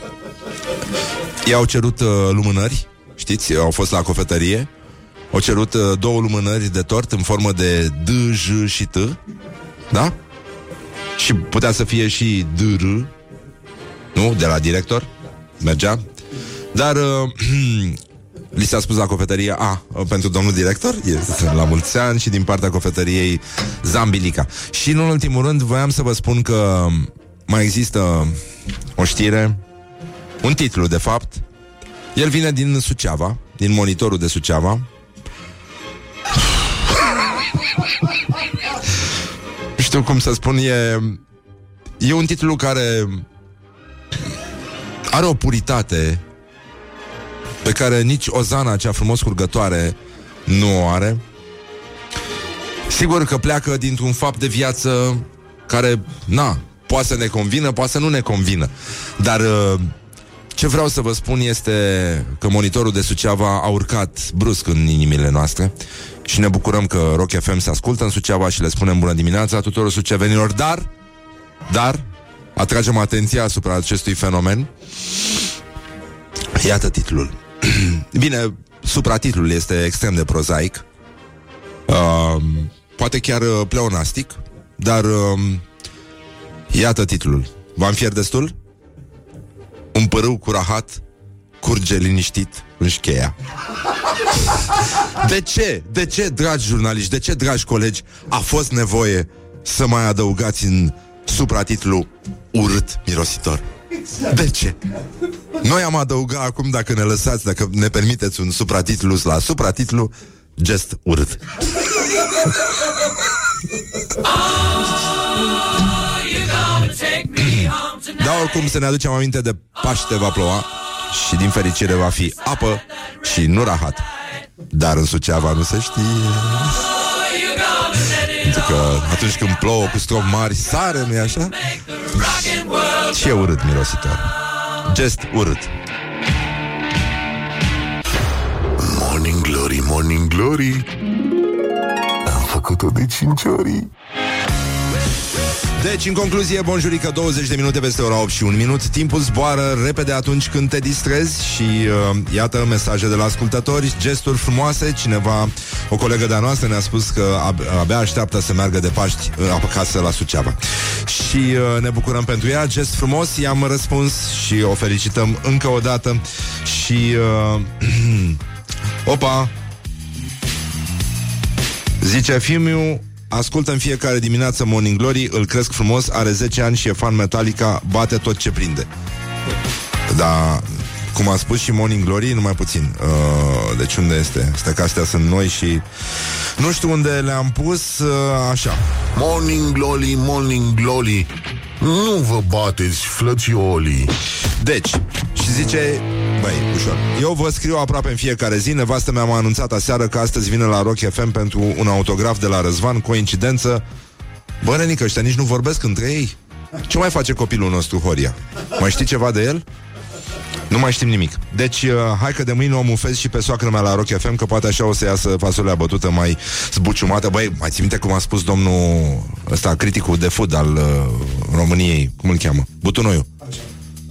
i-au cerut uh, lumânări, știți, au fost la cofetărie. Au cerut uh, două lumânări de tort în formă de D, J și T. Da? Și putea să fie și D, R. Nu? De la director. Mergea. Dar uh, li s-a spus la cofetărie A, pentru domnul director este la mulți ani și din partea cofetăriei Zambilica. Și în ultimul rând voiam să vă spun că mai există o știre, un titlu de fapt. El vine din Suceava, din monitorul de Suceava. Nu știu cum să spun, e, e un titlu care are o puritate pe care nici Ozana, cea frumos curgătoare, nu o are. Sigur că pleacă dintr-un fapt de viață care, na, poate să ne convină, poate să nu ne convină. Dar uh, ce vreau să vă spun este că monitorul de Suceava a urcat brusc în inimile noastre și ne bucurăm că Rock FM se ascultă în Suceava și le spunem bună dimineața tuturor sucevenilor, dar, dar, atragem atenția asupra acestui fenomen. Iată titlul. Bine, supratitlul este extrem de prozaic, uh, poate chiar uh, pleonastic, dar uh, iată titlul. V-am fier destul? Un părâu cu rahat curge liniștit în șcheia. De ce? De ce, dragi jurnaliști, de ce, dragi colegi, a fost nevoie să mai adăugați în supratitlu urât mirositor? De ce? Noi am adăugat acum, dacă ne lăsați, dacă ne permiteți un supratitlu la supratitlu, gest urât. Da, oricum să ne aducem aminte de Paște va ploua și din fericire va fi apă și nu rahat. Dar în Suceava nu se știe. Pentru că atunci când plouă cu strop mari, sare, nu-i așa? Ce urât mirositor. Gest urât. Morning Glory, Morning Glory Am făcut-o de cinci ori Deci, în concluzie, bonjurică, 20 de minute peste ora 8 și 1 minut. Timpul zboară repede atunci când te distrezi și uh, iată mesaje de la ascultători, gesturi frumoase. Cineva, o colegă de-a noastră ne-a spus că ab- abia așteaptă să meargă de Paști uh, acasă la Suceava. Și uh, ne bucurăm pentru ea, gest frumos, i-am răspuns și o felicităm încă o dată. Și... Uh, opa! Zice Fimiu Ascultă în fiecare dimineață Morning Glory Îl cresc frumos, are 10 ani și e fan Metallica Bate tot ce prinde. Da, cum a spus și Morning Glory, numai puțin. Uh, Deci unde este? Stă că astea sunt noi și Nu știu unde le-am pus uh, Așa. Morning Glory, Morning Glory Nu vă bateți, flățiolii Deci, și zice Băi, ușor. Eu vă scriu aproape în fiecare zi. Nevastă mea m-a anunțat aseară că astăzi vine la Rock FM Pentru un autograf de la Răzvan. Coincidență. Bă, Renică, ăștia nici nu vorbesc între ei? Ce mai face copilul nostru, Horia? Mai știi ceva de el? Nu mai știm nimic. Deci, uh, hai că de mâine o mufez și pe soacră mea la Rock FM, că poate așa o să iasă fasolea bătută mai zbuciumată. Băi, mai ții minte cum a spus domnul ăsta, criticul de food al uh, României, cum îl cheamă? Butunoiu.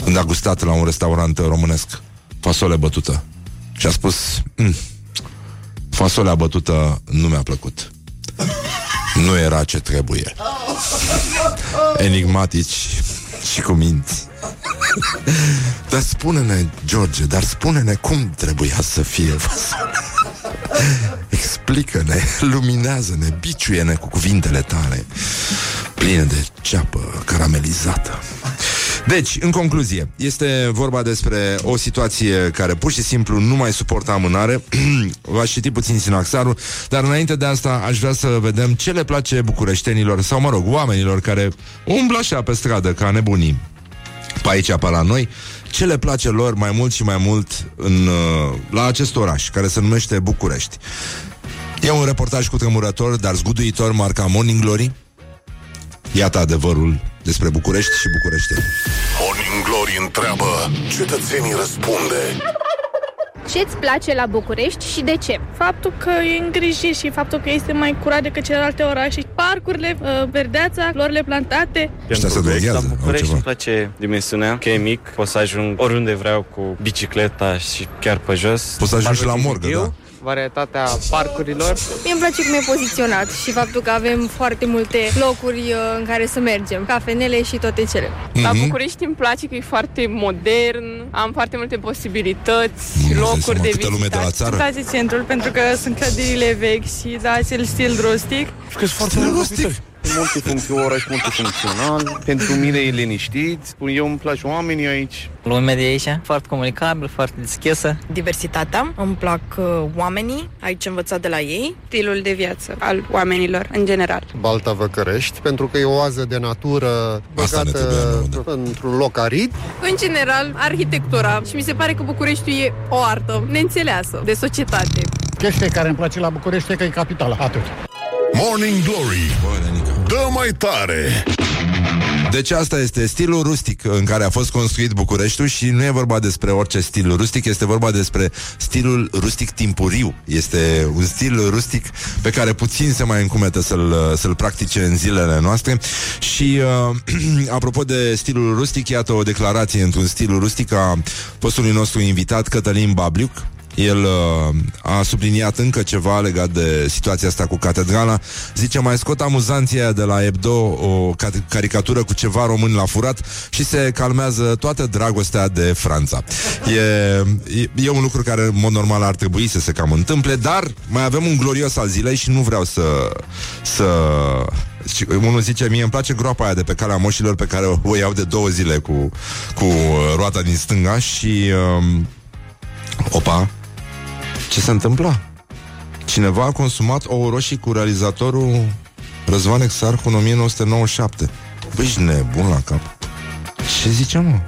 Când a gustat la un restaurant românesc fasole bătută. Și a spus, mm, fasolea bătută nu mi-a plăcut. Nu era ce trebuie. Enigmatici și cu minți. Dar spune-ne, George, dar spune-ne cum trebuia să fie fasolea. Explică-ne, luminează-ne, biciuie-ne cu cuvintele tale Pline de ceapă caramelizată deci, în concluzie, este vorba despre o situație care pur și simplu nu mai suportă amânare. V-aș citi puțin sinaxarul, dar înainte de asta aș vrea să vedem ce le place bucureștenilor, sau mă rog, oamenilor care umblă așa pe stradă ca nebunii pe aici, pe la noi, ce le place lor mai mult și mai mult în, uh, la acest oraș, care se numește București. E un reportaj cu tremurător, dar zguduitor, marca Morning Glory. Iată adevărul despre București și bucureșteni. Morning Glory întreabă Cetățenii răspunde Ce-ți place la București și de ce? Faptul că e îngrijit și faptul că este mai curat decât celelalte orașe. Parcurile, uh, verdeața, florile plantate. Ăștia se La droghează, București altceva. îmi place dimensiunea, că e mic, pot să ajung oriunde vreau cu bicicleta și chiar pe jos. Poți să ajungi și la morgă, da. Varietatea parcurilor. Mie îmi place cum e poziționat și faptul că avem foarte multe locuri uh, în care să mergem, cafenele și toate cele. La Mhm. București îmi place că e foarte modern, am foarte multe posibilități, Nu, îți dai locuri seama de câtă lume de la vizitat. țară. Uitați centrul pentru că sunt clădirile vechi și da, acel stil rustic. Și că sunt foarte mulți Multifuncțional, oraș multifuncțional, pentru mine e liniștit, eu îmi place oamenii aici. Lumea de aici, foarte comunicabil, foarte deschisă. Diversitatea, îmi plac uh, oamenii, aici învățat de la ei. Stilul de viață al oamenilor în general. Balta Văcărești, pentru că e o oază de natură Asta ne băgată trebuie nouă, într-un loc arid. În general, arhitectura și mi se pare că Bucureștiul e o artă neînțeleasă de societate. Chestia care îmi place la București e că e capitala. Atât. Morning Glory Dă mai tare. Deci asta este stilul rustic în care a fost construit Bucureștiul și nu e vorba despre orice stil rustic, este vorba despre stilul rustic timpuriu. Este un stil rustic pe care puțin se mai încumetă să-l, să-l practice în zilele noastre. Și uh, apropo de stilul rustic, iată o declarație într-un stil rustic a postului nostru invitat Cătălin Babliuc, el uh, a subliniat încă ceva legat de situația asta cu catedrala. Zice, mai scot amuzanția aia de la Hebdo, o ca- caricatură cu ceva român la furat și se calmează toată dragostea de Franța. E, e, e un lucru care, în mod normal, ar trebui să se cam întâmple, dar mai avem un glorios al zilei și nu vreau să... să și unul zice, mie îmi place groapa aia de pe calea moșilor pe care o iau de două zile cu, cu uh, roata din stânga și... Um, opa, ce se întâmplă? Cineva a consumat ouă roșii cu realizatorul Răzvan Exarcu în 1997. Băi, ești nebun la cap. Ce zice, mă?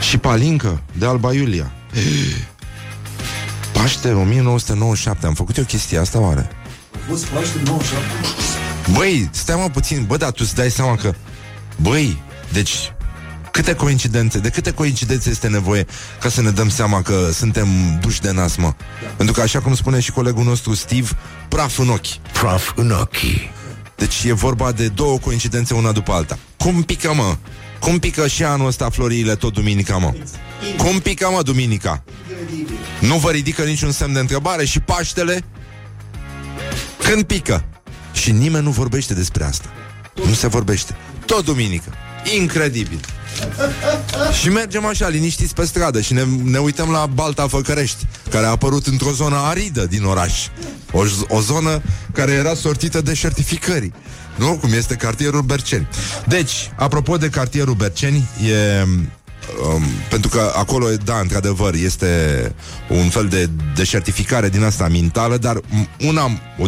Și palincă de Alba Iulia. Paște 1997. Am făcut eu chestia asta, oare? fost Paște 97? Băi, stai mă puțin, bă, dar tu îți dai seama că Băi, deci Câte coincidențe, de câte coincidențe este nevoie Ca să ne dăm seama că suntem duși de nas, mă Pentru că așa cum spune și colegul nostru Steve Praf în ochi Praf în ochi Deci e vorba de două coincidențe una după alta. Cum pică, mă? Cum pică și anul ăsta floriile tot duminica, mă? Cum pică, mă, duminica? Nu vă ridică niciun semn de întrebare și Paștele? Când pică? Și nimeni nu vorbește despre asta. Nu se vorbește. Tot duminică. Incredibil. Și mergem așa, liniștiți pe stradă și ne, ne uităm la Balta Făcărești, care a apărut într-o zonă aridă din oraș. O, o zonă care era sortită de certificări. Nu? Cum este cartierul Berceni. Deci, apropo de cartierul Berceni, e Um, pentru că acolo, da, într-adevăr, este un fel de deșertificare din asta mintală, dar una, o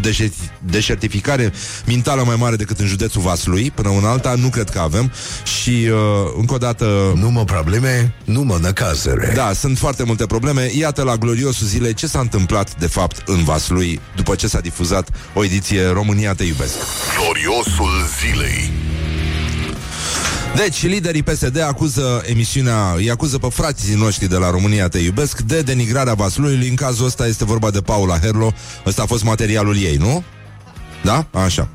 deșertificare mintală mai mare decât în județul Vaslui, până în alta, nu cred că avem și, uh, încă o dată... Nu mă probleme, nu mă năcazere. Da, sunt foarte multe probleme. Iată la gloriosul zilei ce s-a întâmplat, de fapt, în Vaslui, după ce s-a difuzat o ediție România te iubesc. Gloriosul zilei. Deci, liderii PSD acuză emisiunea, îi acuză pe frații noștri de la România Te Iubesc de denigrarea Vasluiului. În cazul ăsta este vorba de Paula Herlo. Ăsta a fost materialul ei, nu? Da? Așa.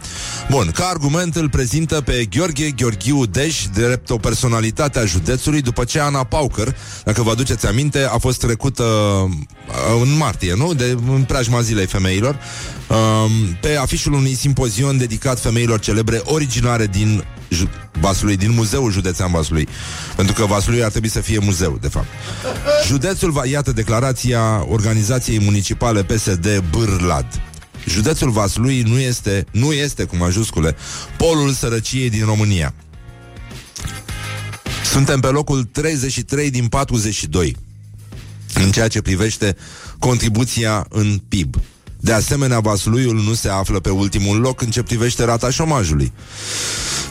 Bun, ca argument îl prezintă pe Gheorghe Gheorghiu Dej, drept o personalitate a județului, după ce Ana Paucăr, dacă vă aduceți aminte, a fost trecută uh, în martie, nu? De, în preajma zilei femeilor, um, pe afișul unui simpozion dedicat femeilor celebre originare din Vaslui, din Muzeul Județean Vaslui. Pentru că Vaslui ar trebui să fie muzeu, de fapt. Județul va, iată declarația organizației municipale PSD Bârlad. Județul Vaslui nu este, nu este cu majuscule, polul sărăciei din România. Suntem pe locul 33 din 42 în ceea ce privește contribuția în PIB. De asemenea, Vasluiul nu se află pe ultimul loc în ce privește rata șomajului.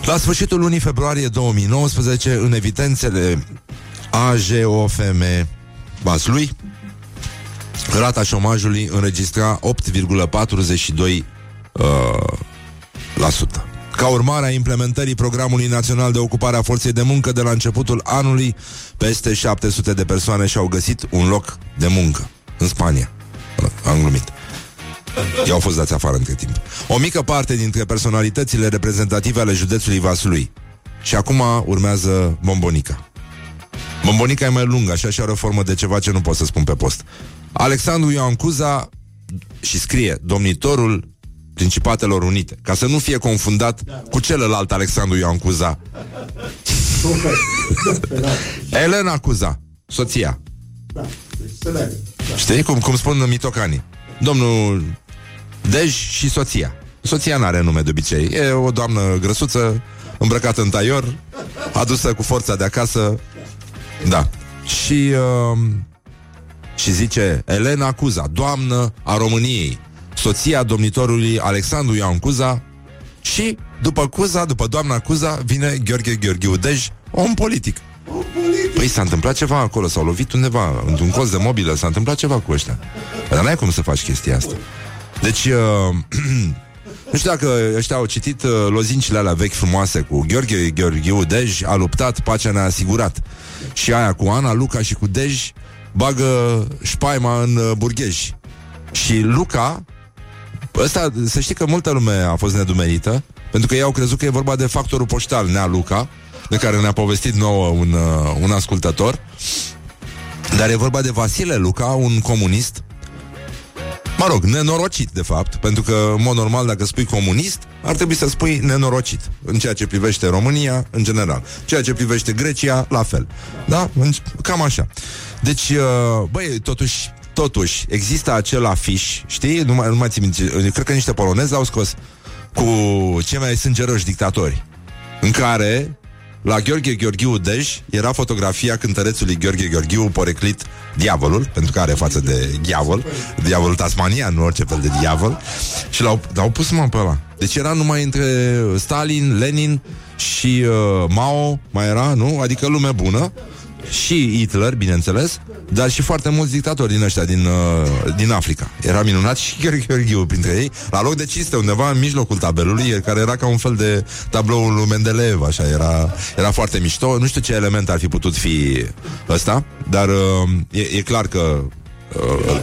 La sfârșitul lunii februarie 2019, în evidențele AJOFM Vaslui, rata șomajului înregistra 8,42%. Uh, la sută. Ca urmare a implementării Programului Național de Ocupare a Forței de Muncă de la începutul anului, peste 700 de persoane și-au găsit un loc de muncă în Spania. Am glumit. Ei au fost dați afară între timp. O mică parte dintre personalitățile reprezentative ale județului Vaslui. Și acum urmează Bombonica. Bombonica e mai lungă, așa și are o formă de ceva ce nu pot să spun pe post. Alexandru Ioan Cuza și scrie domnitorul Principatelor Unite, ca să nu fie confundat cu celălalt Alexandru Ioan Cuza. Elena Cuza, soția. Știi cum, cum spun mitocanii? Domnul Dej și soția. Soția n-are nume de obicei. E o doamnă grăsuță, îmbrăcată în taior, adusă cu forța de acasă. Da. Și uh, și zice Elena Cuza, doamnă a României, soția domnitorului Alexandru Ioan Cuza și după Cuza, după doamna Cuza, vine Gheorghe Gheorghiu Dej, om politic. Păi s-a întâmplat ceva acolo, s-au lovit undeva, într-un colț de mobilă, s-a întâmplat ceva cu ăștia. Dar n-ai cum să faci chestia asta. Deci, uh, nu știu dacă ăștia au citit uh, lozincile alea vechi frumoase cu Gheorghe Gheorghiu Dej a luptat, pacea ne-a asigurat. Și aia cu Ana, Luca și cu Dej bagă șpaima în uh, burgheji. Și Luca, ăsta, să știi că multă lume a fost nedumerită, pentru că ei au crezut că e vorba de factorul poștal, Nea Luca, de care ne-a povestit nouă un, uh, un ascultător. Dar e vorba de Vasile Luca, un comunist Mă rog, nenorocit, de fapt, pentru că, în mod normal, dacă spui comunist, ar trebui să spui nenorocit, în ceea ce privește România, în general. Ceea ce privește Grecia, la fel. Da? Cam așa. Deci, uh, băi, totuși, totuși, există acel afiș, știi? Nu mai, nu mai țin minte, cred că niște polonezi au scos cu cei mai sângeroși dictatori, în care la Gheorghe Gheorghiu Dej era fotografia cântărețului Gheorghe Gheorghiu poreclit diavolul, pentru că are față de diavol, diavolul tasmanian, nu orice fel de diavol, și l-au, l-au pus mă pe ăla. Deci era numai între Stalin, Lenin și uh, Mao, mai era, nu? Adică lume bună și Hitler, bineînțeles, dar și foarte mulți dictatori din ăștia din, uh, din Africa. Era minunat și Gheorghiu printre ei, la loc de cinste, undeva în mijlocul tabelului, care era ca un fel de tabloul lui Mendeleev, așa, era, era foarte mișto. Nu știu ce element ar fi putut fi ăsta, dar uh, e, e clar că uh,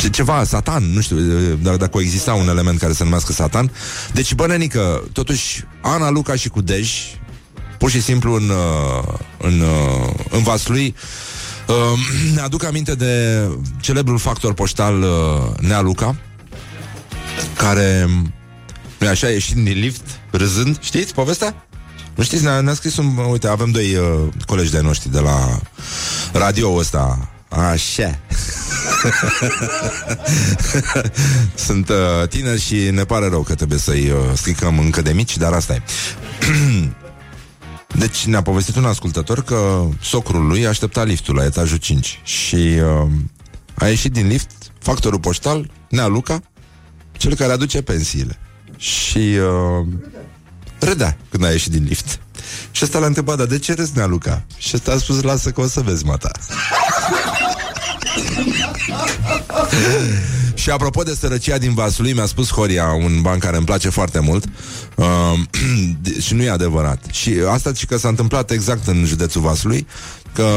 ce- ceva, satan, nu știu uh, dar dacă exista un element care se numească satan. Deci, bănenică, totuși, Ana, Luca și cu Dej, pur și simplu în, uh, în, uh, în Vaslui, uh, ne aduc aminte de celebrul factor poștal uh, Nea Luca, care nu așa, ieșit din lift, râzând, știți povestea? Nu știți, ne-a, ne-a scris un... Uite, avem doi uh, colegi de noștri de la radio ăsta. Așa. Sunt uh, tineri și ne pare rău că trebuie să-i uh, stricăm încă de mici, dar asta e. Deci ne-a povestit un ascultător că socrul lui aștepta liftul la etajul 5 și uh, a ieșit din lift factorul poștal, Nea Luca, cel care aduce pensiile. Și uh, râdea când a ieșit din lift. Și ăsta l-a întrebat, dar de ce râzi, Nea Luca? Și ăsta a spus, lasă că o să vezi, mata. Și apropo de sărăcia din Vaslui, mi-a spus Horia, un ban care îmi place foarte mult, uh, și nu e adevărat. Și asta și că s-a întâmplat exact în județul Vaslui, că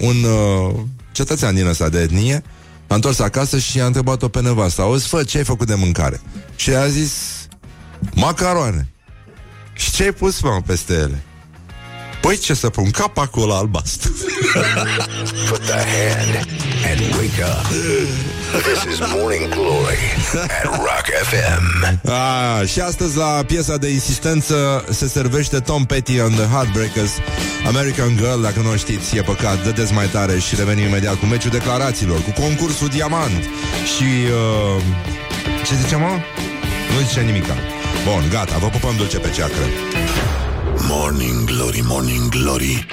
un uh, cetățean din ăsta de etnie a întors acasă și a întrebat-o pe nevastă, auzi, fă, ce ai făcut de mâncare? Și a zis, macaroane. Și ce ai pus, mă, peste ele? Păi ce să pun? Capacul albastru. Put the hand and wake up. This is Morning Glory at Rock FM. A, și astăzi la piesa de insistență se servește Tom Petty and the Heartbreakers American Girl, dacă nu o știți, e păcat Dădeți mai tare și revenim imediat cu meciul declarațiilor Cu concursul Diamant Și... Uh, ce zice, mă? Nu zice nimica Bun, gata, vă pupăm dulce pe ceacră Morning Glory, Morning Glory.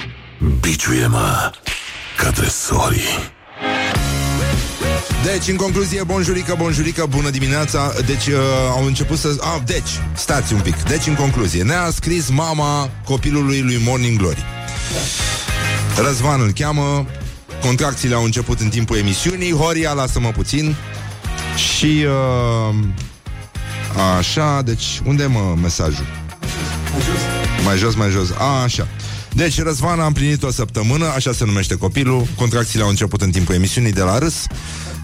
Biciuie-mă ca tresorii. Deci, în concluzie, bonjurică, bonjurică, bună dimineața Deci, uh, au început să... Ah, deci, stați un pic Deci, în concluzie, ne-a scris mama copilului lui Morning Glory Răzvan îl cheamă Contracțiile au început în timpul emisiunii Horia, lasă-mă puțin Și... Uh, așa, deci, unde e, mă mesajul? Mai jos, mai jos. A, așa. Deci Răzvan a împlinit o săptămână, așa se numește copilul. Contracțiile au început în timpul emisiunii de la râs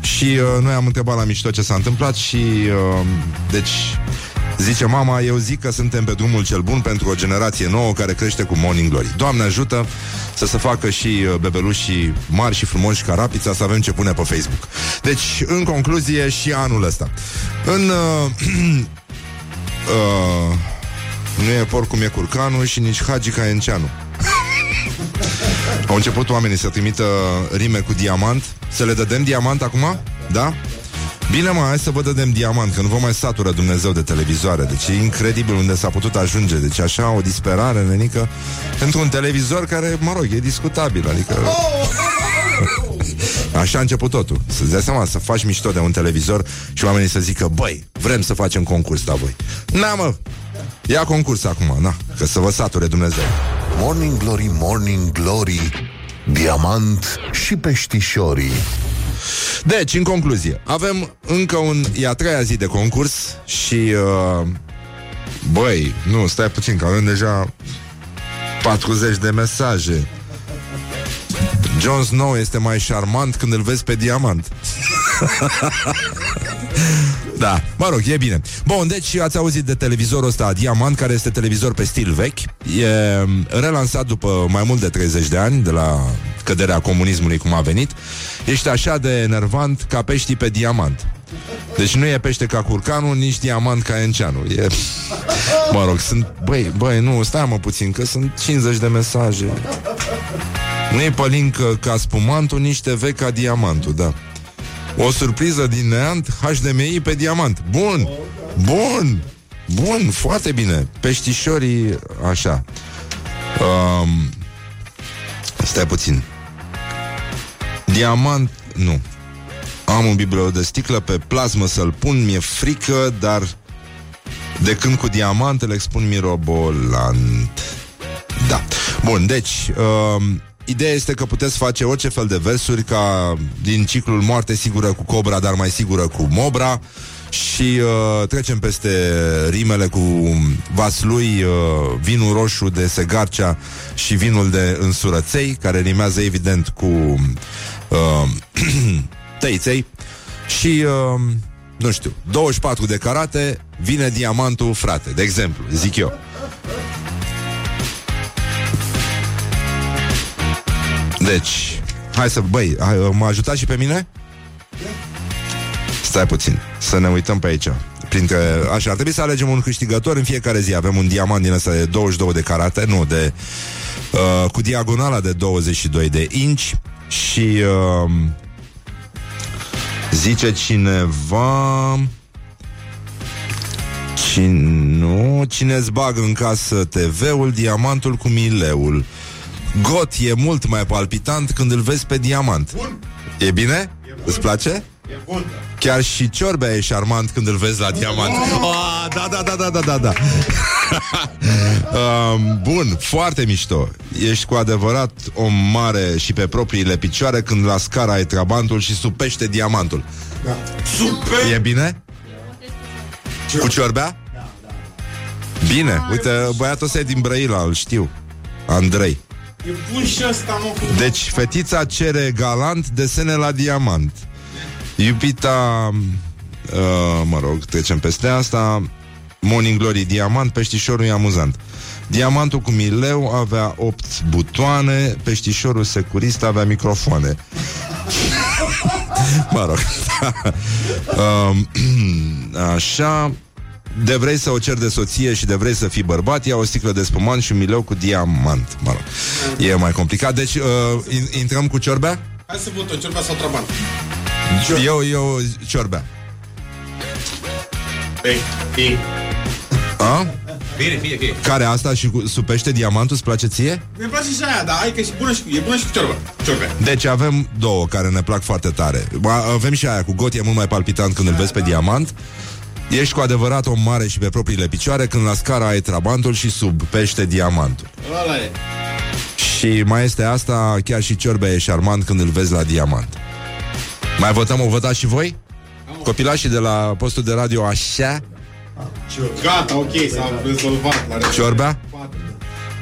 și uh, noi am întrebat la mișto ce s-a întâmplat și uh, deci Zice mama, eu zic că suntem pe drumul cel bun pentru o generație nouă care crește cu Morning Glory. Doamne ajută să se facă și uh, bebelușii mari și frumoși ca rapița, să avem ce pune pe Facebook. Deci, în concluzie, și anul ăsta. În... Uh, uh, nu e porc cum e curcanul și nici Hagi ca Enceanu. Au început oamenii să trimită rime cu diamant Să le dădem diamant acum? Da? Bine mă, hai să vă dădem diamant Că nu vă mai satură Dumnezeu de televizoare Deci e incredibil unde s-a putut ajunge Deci așa o disperare, nenică Pentru un televizor care, mă rog, e discutabil Adică... Așa a început totul Să-ți dai seama, să faci mișto de un televizor Și oamenii să zică, băi, vrem să facem concurs la voi Na mă, ia concurs acum, na Că să vă sature Dumnezeu Morning Glory, Morning Glory. Diamant și peștișorii. Deci, în concluzie, avem încă un... E a treia zi de concurs și... Uh, băi, nu, stai puțin, că avem deja 40 de mesaje. Jon Snow este mai șarmant când îl vezi pe diamant. Da, mă rog, e bine. Bun, deci ați auzit de televizorul ăsta Diamant, care este televizor pe stil vechi. E relansat după mai mult de 30 de ani de la căderea comunismului cum a venit. Ești așa de enervant ca peștii pe diamant. Deci nu e pește ca curcanul, nici diamant ca enceanul. E... Mă rog, sunt... Băi, băi, nu, stai mă puțin, că sunt 50 de mesaje. Nu e pălincă ca spumantul, nici TV ca diamantul, da. O surpriză din neant, HDMI pe diamant. Bun! Bun! Bun, foarte bine. Peștișorii, așa. Um, stai puțin. Diamant, nu. Am un bibelou de sticlă pe plasmă să-l pun, mi-e frică, dar de când cu diamant îl expun mirobolant. Da. Bun, deci, um, Ideea este că puteți face orice fel de versuri ca din ciclul Moarte sigură cu Cobra, dar mai sigură cu Mobra și uh, trecem peste rimele cu Vaslui, uh, vinul roșu de Segarcea și vinul de Însurăței, care rimează evident cu uh, tăiței și, uh, nu știu, 24 de carate, vine diamantul, frate, de exemplu, zic eu. Deci, hai să, băi, hai, mă ajutați și pe mine? Stai puțin, să ne uităm pe aici. Printre, așa, ar trebui să alegem un câștigător în fiecare zi. Avem un diamant din ăsta de 22 de carate, nu, de uh, cu diagonala de 22 de inci și uh, zice cineva Cine, nu, cine îți bagă în casă TV-ul, diamantul cu mileul. Got e mult mai palpitant când îl vezi pe diamant. Bun. E bine? E bun. Îți place? E bun. Chiar și ciorbea e șarmant când îl vezi la diamant. Oh, da, da, da, da, da, da, da. um, bun, foarte mișto. Ești cu adevărat om mare și pe propriile picioare când la scara ai trabantul și supește diamantul. Da. Super! E bine? Cu ciorbea? Bine, uite, băiatul ăsta e din Brăila, îl știu. Andrei. E bun și ăsta, mă, cu... Deci, fetița cere galant desene la diamant. Iubita, uh, mă rog, trecem peste asta. Morning Glory diamant, peștișorul e amuzant. Diamantul cu mileu avea 8 butoane, peștișorul securist avea microfoane. mă rog. um, așa, de vrei să o cer de soție și de vrei să fii bărbat, ia o sticlă de spumant și un mileu cu diamant. Mă rog. E mai complicat. Deci, uh, in- intrăm cu ciorbea? Hai să votăm, ciorbea sau trabant. Eu, eu, ciorbea. Ei, ei. A? Bine, fie, fie. Care asta și cu supește diamantul, îți place ție? Mi place și aia, dar hai că e și bună și, e bună și cu ciorba. Ciorbea. Deci avem două care ne plac foarte tare. Ba, Avem și aia cu got, e mult mai palpitant când îl vezi pe diamant. Ești cu adevărat om mare și pe propriile picioare când la scara ai trabantul și sub pește diamantul. Ăla e. Și mai este asta, chiar și ciorbea e șarmant când îl vezi la diamant. Mai votăm, o votați și voi? Copilașii de la postul de radio așa? Gata, ok, s-a rezolvat. La Ciorbea?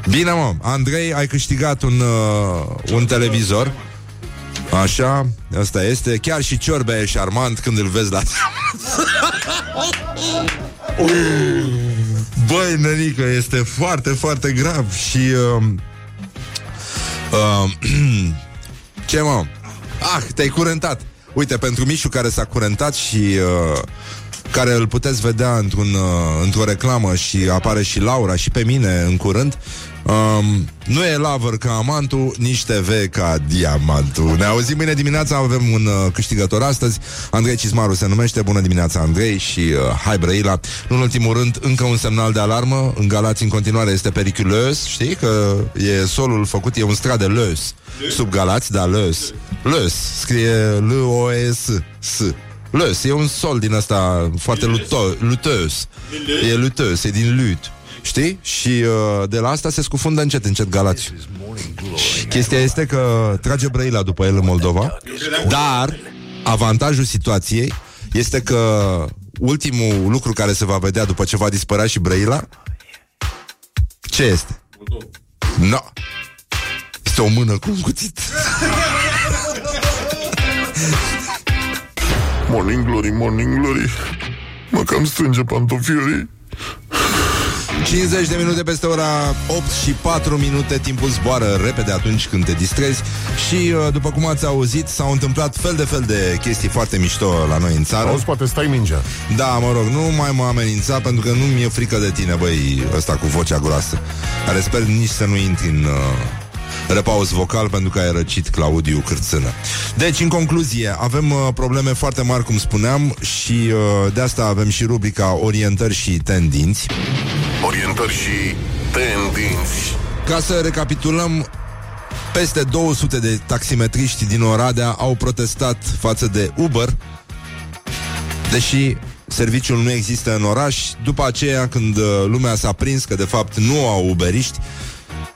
Bine, mă, Andrei, ai câștigat un, uh, un televizor. Așa, asta este. Chiar și ciorbea e șarmant când îl vezi la... Băi, nenică, este foarte, foarte grav și... Uh, uh, ce, mă? Ah, te-ai curentat. Uite, pentru Mișu care s-a curentat și... Uh, care îl puteți vedea într-un, uh, într-o reclamă și apare și Laura și pe mine în curând. Um, nu e lavăr ca amantul, nici TV ca diamantul. Ne auzim mâine dimineața, avem un uh, câștigător astăzi. Andrei Cismaru se numește. Bună dimineața, Andrei și uh, hai Brăila. Nu în ultimul rând, încă un semnal de alarmă. În Galați în continuare este periculos. Știi că e solul făcut, e un strat de lös. Sub Galați, da, lös. Lös, scrie L-O-S. S. Lös, e un sol din ăsta foarte luto- luteus. E luteus, e din lut. Știi? Și uh, de la asta se scufundă încet, încet Galați. Și chestia este că trage Brăila după el în Moldova, dar avantajul situației este că ultimul lucru care se va vedea după ce va dispărea și Brăila, ce este? No. Este o mână cu un cuțit. Morning glory, morning glory. Mă cam strânge pantofiorii. 50 de minute peste ora 8 și 4 minute Timpul zboară repede atunci când te distrezi. Și uh, după cum ați auzit S-au întâmplat fel de fel de chestii foarte mișto La noi în țară. Auzi, poate stai mingea. Da, mă rog, nu mai mă amenința Pentru că nu mi-e frică de tine, băi Ăsta cu vocea groasă Care sper nici să nu intri în uh, repaus vocal pentru că ai răcit Claudiu Cârțână. Deci, în concluzie, avem uh, probleme foarte mari, cum spuneam, și uh, de asta avem și rubrica Orientări și tendinți. Orientări și tendinți Ca să recapitulăm, peste 200 de taximetriști din Oradea au protestat față de Uber, deși serviciul nu există în oraș. După aceea, când uh, lumea s-a prins că de fapt nu au uberiști,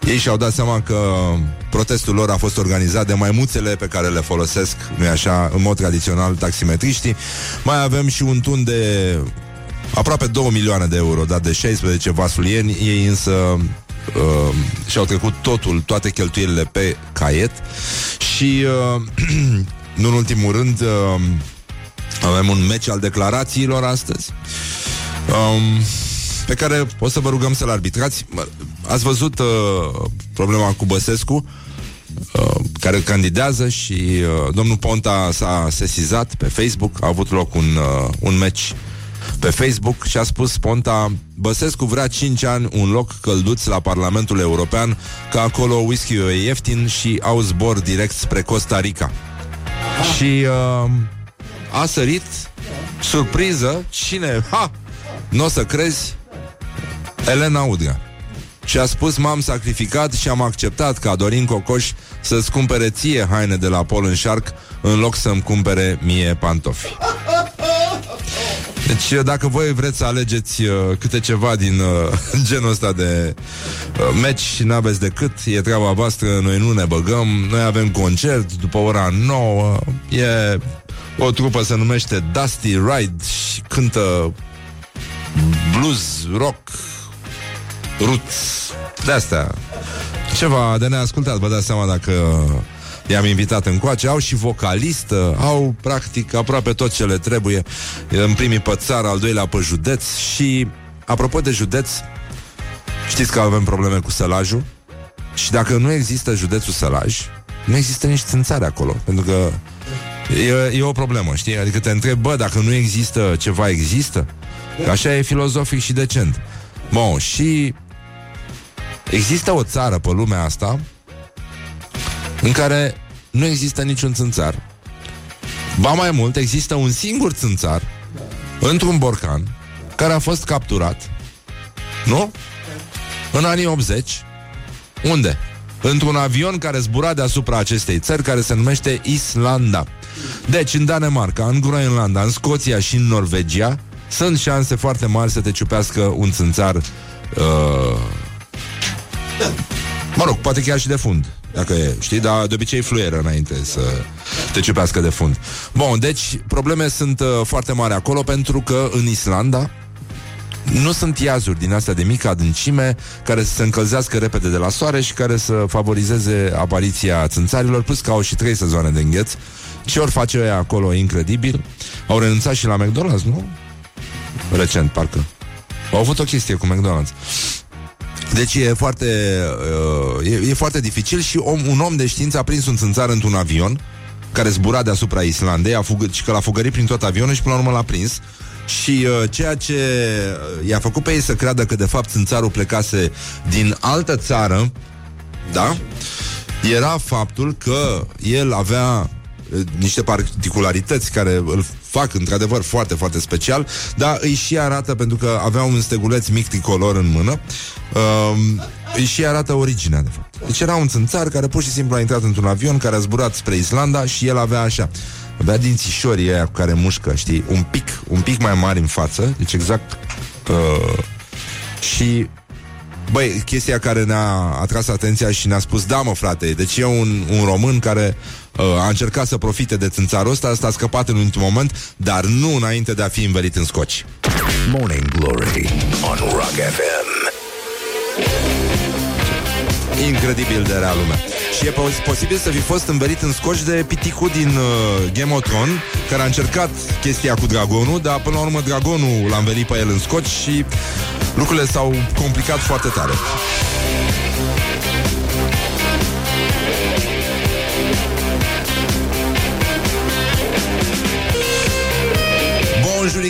ei și-au dat seama că protestul lor a fost organizat de maimuțele pe care le folosesc, nu așa, în mod tradițional, taximetriștii. Mai avem și un tun de aproape 2 milioane de euro dat de 16 vasulieni, ei însă uh, și-au trecut totul, toate cheltuielile pe caiet și uh, nu în ultimul rând, uh, avem un meci al declarațiilor astăzi. Um, pe care o să vă rugăm să-l arbitrați. Mă, Ați văzut uh, problema cu Băsescu, uh, care candidează și uh, domnul Ponta s-a sesizat pe Facebook, a avut loc un, uh, un meci pe Facebook și a spus Ponta Băsescu vrea 5 ani un loc călduț la Parlamentul European Că acolo whisky e ieftin și au zbor direct spre Costa Rica Și uh, a sărit Surpriză Cine? Ha! Nu o să crezi Elena Udrea și a spus m-am sacrificat și am acceptat ca Dorin Cocoș să-ți cumpere ție haine de la Paul în Shark în loc să-mi cumpere mie pantofi. Deci dacă voi vreți să alegeți uh, câte ceva din uh, genul ăsta de uh, meci și n-aveți decât, e treaba voastră, noi nu ne băgăm, noi avem concert după ora 9, e o trupă se numește Dusty Ride și cântă blues, rock, roots, de astea. Ceva de neascultat, vă dați seama dacă i-am invitat încoace. Au și vocalistă, au practic aproape tot ce le trebuie. În primii pe țară, al doilea pe județ și, apropo de județ, știți că avem probleme cu sălajul și dacă nu există județul Sălaj, nu există nici țânțare acolo, pentru că e, e o problemă, știi? Adică te întreb, bă, dacă nu există ceva, există? Că așa e filozofic și decent. Bun, și există o țară pe lumea asta în care nu există niciun țânțar. Ba mai mult, există un singur țânțar într-un borcan care a fost capturat, nu? În anii 80. Unde? Într-un avion care zbura deasupra acestei țări, care se numește Islanda. Deci, în Danemarca, în Groenlanda, în Scoția și în Norvegia, sunt șanse foarte mari să te ciupească un țânțar uh, Mă rog, poate chiar și de fund Dacă e, știi, dar de obicei fluieră înainte Să te ciupească de fund Bun, deci probleme sunt uh, foarte mari acolo Pentru că în Islanda nu sunt iazuri din astea de mică adâncime care să se încălzească repede de la soare și care să favorizeze apariția țânțarilor, plus că au și trei sezoane de îngheț. Ce ori face ăia acolo incredibil? Au renunțat și la McDonald's, nu? Recent, parcă. Au avut o chestie cu McDonald's. Deci e foarte, uh, e, e foarte dificil și om, un om de știință a prins un țânțar într-un avion care zbura deasupra Islandei, a fugă, și că l-a fugărit prin tot avionul și până la urmă l-a prins. Și uh, ceea ce uh, i-a făcut pe ei să creadă că de fapt țânțarul plecase din altă țară, da? Era faptul că el avea uh, niște particularități care îl fac într-adevăr foarte, foarte special, dar îi și arată, pentru că avea un steguleț mic tricolor în mână, um, îi și arată originea, de fapt. Deci era un țânțar care pur și simplu a intrat într-un avion care a zburat spre Islanda și el avea așa. Avea dințișorii aia cu care mușcă, știi, un pic, un pic mai mari în față, deci exact uh, și Băi, chestia care ne-a atras atenția și ne-a spus Da, mă, frate, deci e un, un român care uh, a încercat să profite de țânțarul ăsta Asta a scăpat în ultimul moment Dar nu înainte de a fi învelit în scoci Morning Glory on Rock FM. Incredibil de rea lume Și e pos- posibil să fi fost învelit în scoci de piticul din uh, Game of Thrones Care a încercat chestia cu dragonul Dar până la urmă dragonul l-a învelit pe el în scoci Și lucrurile s-au complicat foarte tare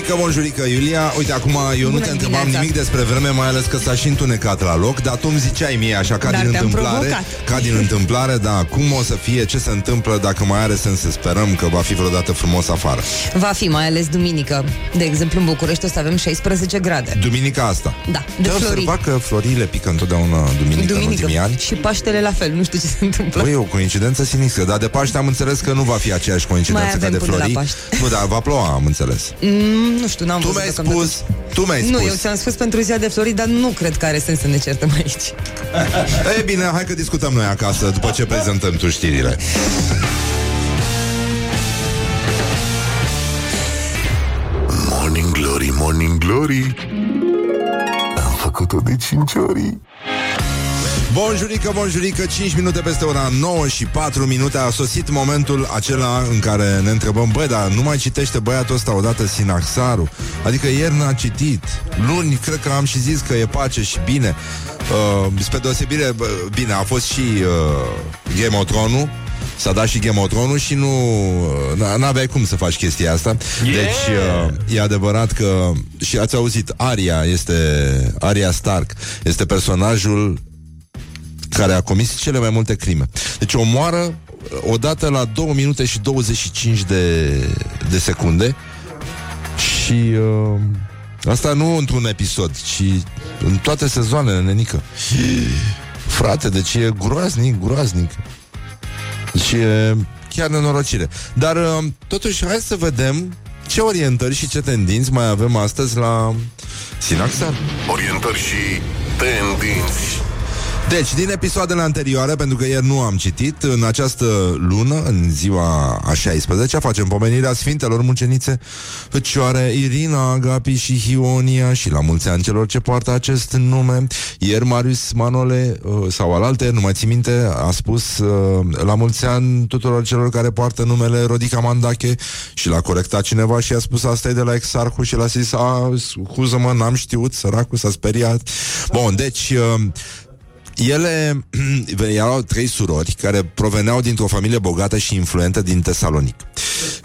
Bonjurică, bonjurică, Iulia Uite, acum eu nu Bună te întrebam dimineața. nimic despre vreme Mai ales că s-a și întunecat la loc Dar tu îmi ziceai mie, așa, ca Dar din te-am întâmplare provocat. Ca din întâmplare, da, cum o să fie Ce se întâmplă, dacă mai are sens să sperăm Că va fi vreodată frumos afară Va fi, mai ales duminică. De exemplu, în București o să avem 16 grade. Duminica asta Da, de Te-ai florit. observat că florile pică întotdeauna duminică, în ultimii ani? Și Paștele la fel, nu știu ce se întâmplă. Băi, e o coincidență sinistră Dar de Paște am înțeles că nu va fi aceeași coincidență Mai ca avem de până la flori Paște. Nu, dar va ploua, am înțeles Mm, nu știu, n-am Tu văzut mi-ai deocamdată. spus Tu mi-ai Nu, spus eu ți-am spus pentru ziua de florit, dar nu cred că are sens să ne certăm aici. E bine, hai că discutăm noi acasă După ce prezentăm tu știrile Morning Glory, Morning Glory Am făcut-o de 5 ori Bonjurică, bonjurică, 5 minute peste ora 9 și 4 minute. A sosit momentul acela în care ne întrebăm Băi, dar nu mai citește băiatul ăsta odată Sinaxaru? Adică ieri n-a citit. Luni, cred că am și zis că e pace și bine. Uh, Spre deosebire, bă, bine, a fost și uh, Game of Thrones S-a dat și Game of Thrones și nu n- N-aveai cum să faci chestia asta. Yeah! Deci uh, e adevărat că Și ați auzit, Aria este Aria Stark Este personajul care a comis cele mai multe crime. Deci omoară odată la 2 minute și 25 de, de secunde și uh, asta nu într-un episod, ci în toate sezoanele, nenică. Frate, deci e groaznic, groaznic. Deci e chiar nenorocire. Dar uh, totuși hai să vedem ce orientări și ce tendinți mai avem astăzi la Sinaxar. Orientări și tendinți. Deci, din episoadele anterioare, pentru că ieri nu am citit, în această lună, în ziua a 16 facem pomenirea Sfintelor Mucenițe Fecioare Irina, Agapi și Hionia și la mulți ani celor ce poartă acest nume. Ieri Marius Manole, uh, sau alaltă, nu mai țin minte, a spus uh, la mulți ani tuturor celor care poartă numele Rodica Mandache și l-a corectat cineva și a spus asta e de la Exarhu și l-a zis, a, scuză-mă, n-am știut, săracul s-a speriat. Bun, deci... Uh, ele erau trei surori care proveneau dintr-o familie bogată și influentă din Tesalonic.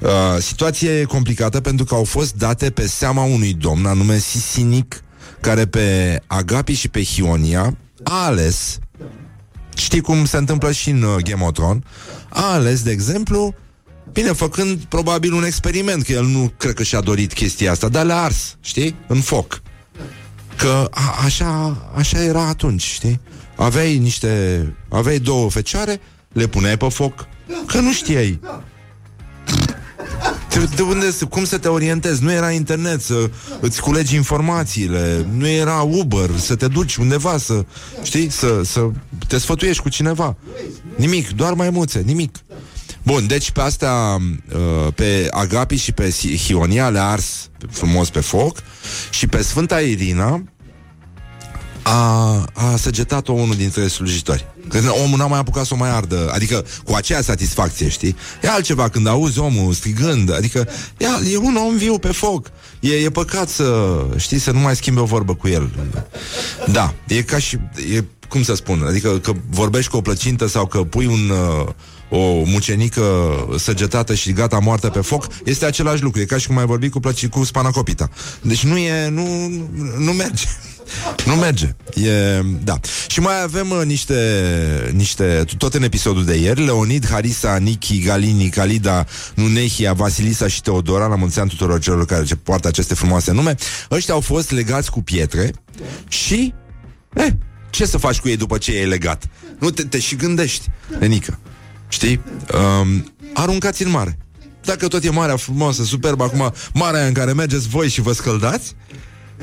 Uh, situație complicată pentru că au fost date pe seama unui domn anume Sisinic, care pe Agapi și pe Hionia a ales, știi cum se întâmplă și în uh, Game of Thrones, a ales, de exemplu, Bine, făcând probabil un experiment, că el nu cred că și-a dorit chestia asta, dar le-a ars, știi? În foc. Că a, așa, așa era atunci, știi? Aveai niște... Aveai două fecioare, le puneai pe foc, că nu știai. De, de unde, să- cum să te orientezi? Nu era internet să îți culegi informațiile, nu era Uber, să te duci undeva, să, știi, să, să te sfătuiești cu cineva. Nimic, doar maimuțe, nimic. Bun, deci pe asta, uh, pe Agapi și pe Si- Hionia le-a ars frumos pe foc și pe Sfânta Irina a, a săgetat-o unul dintre slujitori. Că omul n-a mai apucat să o mai ardă, adică cu aceea satisfacție, știi? E altceva când auzi omul strigând, adică ia, e un om viu pe foc. E, e păcat să, știi, să nu mai schimbi o vorbă cu el. Da, e ca și, e, cum să spun, adică că vorbești cu o plăcintă sau că pui un... Uh, o mucenică săgetată și gata moartă pe foc, este același lucru. E ca și cum ai vorbi cu, plăci, cu spanacopita. Deci nu e, nu, nu merge. Nu merge. E, da. Și mai avem uh, niște, niște, tot în episodul de ieri, Leonid, Harisa, Niki, Galini, Calida, Nunehia, Vasilisa și Teodora, la mulți ani tuturor celor care ce poartă aceste frumoase nume, ăștia au fost legați cu pietre și, eh, ce să faci cu ei după ce e legat? Nu te, te și gândești, Renica. Știi? Um, aruncați în mare. Dacă tot e marea frumoasă, superbă, acum marea aia în care mergeți voi și vă scăldați,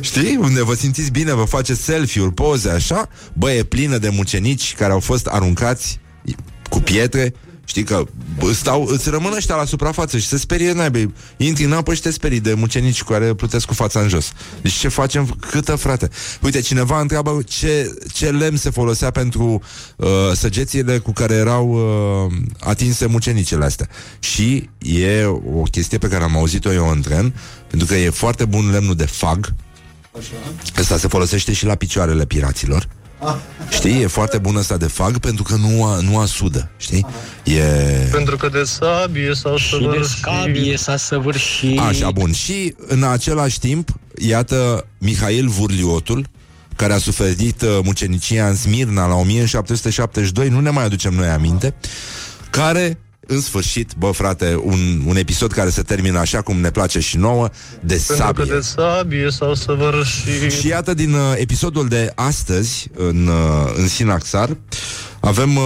Știi? Unde vă simțiți bine, vă faceți selfie-uri, poze, așa Bă, e plină de mucenici care au fost aruncați cu pietre Știi că bă, stau, îți rămân ăștia la suprafață și se sperie naibii Intri în apă și te sperii de mucenici cu care plutesc cu fața în jos Deci ce facem? Câtă, frate? Uite, cineva întreabă ce, ce lemn se folosea pentru uh, săgețile cu care erau uh, atinse mucenicele astea Și e o chestie pe care am auzit-o eu în tren Pentru că e foarte bun lemnul de fag Ăsta se folosește și la picioarele piraților Știi? E foarte bun ăsta de fag pentru că nu, a, nu asudă Știi? E... Pentru că de sabie s-au Și de scabie s-a săvârșit. Așa, bun. Și în același timp, iată, Mihail Vurliotul, care a suferit uh, mucenicia în Smirna la 1772, nu ne mai aducem noi aminte, care, în sfârșit, bă, frate, un, un episod care se termină așa cum ne place și nouă, de Pentru sabie. că de sabie s-au săvârșit. Și iată din uh, episodul de astăzi în, uh, în Sinaxar avem uh,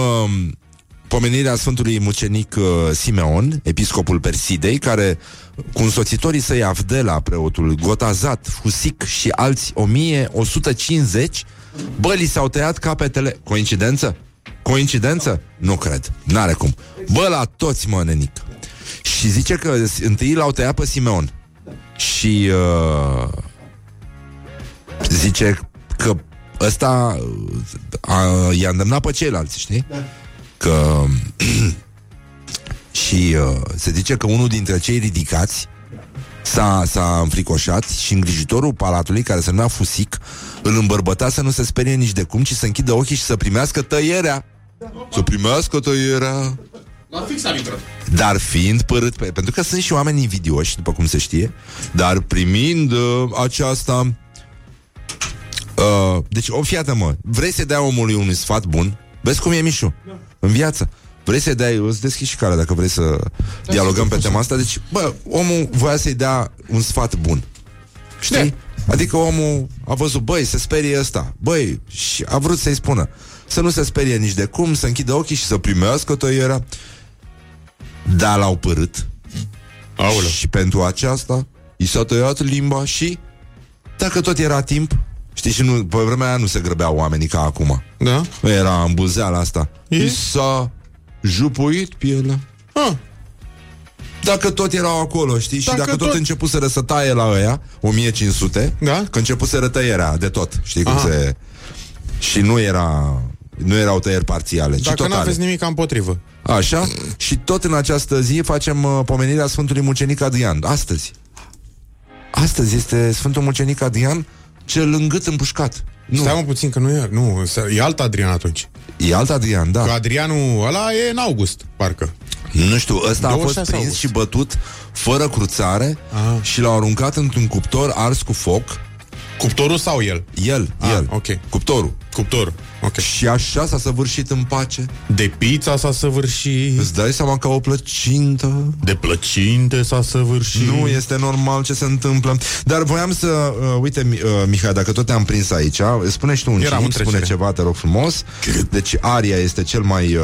pomenirea Sfântului Mucenic uh, Simeon, episcopul Persidei, care cu însoțitorii săi Avdela, preotul Gotazat, Husic și alți 1150, bă, li s-au tăiat capetele. Coincidență? Coincidență? Nu cred. N-are cum. Bă, la toți, mă, nenic. Și zice că întâi l-au tăiat pe Simeon. Și uh, zice că ăsta a, i-a îndemnat pe ceilalți, știi? Da. Că și uh, se zice că unul dintre cei ridicați s-a, s-a înfricoșat și îngrijitorul palatului, care se numea Fusic, îl îmbărbăta să nu se sperie nici de cum, ci să închidă ochii și să primească tăierea. Să primească tăierea. La fix am intrat. Dar fiind părât pe... Pentru că sunt și oameni invidioși, după cum se știe, dar primind uh, aceasta... Uh, deci, o fiată, mă, vrei să dea omului un sfat bun? Vezi cum e Mișu? Da. În viață. Vrei să-i dai, îți deschizi și care dacă vrei să da, dialogăm pe tema asta. Deci, bă, omul voia să-i dea un sfat bun. Știi? Da. Adică omul a văzut, băi, se sperie ăsta. Băi, și a vrut să-i spună să nu se sperie nici de cum, să închidă ochii și să primească tăierea. Dar l-au părât. Aolă. Și pentru aceasta i s-a tăiat limba și dacă tot era timp, știi, și nu, pe vremea aia nu se grăbeau oamenii ca acum. Da? Era îmbuzeala asta. E? I s-a jupuit pielea. Ah. Dacă tot erau acolo, știi? Dacă și dacă tot, tot începuseră să taie la ăia 1500, Da. că începuseră tăierea de tot, știi cum Aha. se... Și nu era... Nu erau tăieri parțiale, ci Dacă totale. n-aveți nimic împotrivă. Așa? Și tot în această zi facem uh, pomenirea Sfântului Mucenic Adrian. Astăzi. Astăzi este Sfântul Mucenic Adrian cel îngât împușcat. Nu. Stai mă puțin că nu e, nu, e alt Adrian atunci. E alt Adrian, da. Că Adrianul ăla e în august, parcă. Nu știu, ăsta a fost 26 prins august. și bătut fără cruțare Aha. și l-au aruncat într-un cuptor ars cu foc. Cuptorul sau el? El, Ah, el. ok. Cuptorul. Cuptorul. Ok. Și așa s-a săvârșit în pace. De pizza s-a săvârșit. Îți dai seama ca o plăcintă? De plăcinte s-a săvârșit. Nu este normal ce se întâmplă. Dar voiam să... Uh, uite, Mi- uh, Mihai, dacă tot te-am prins aici, spune și tu un Eram cinic, în trecere. spune ceva, te rog frumos. Deci Aria este cel mai, uh,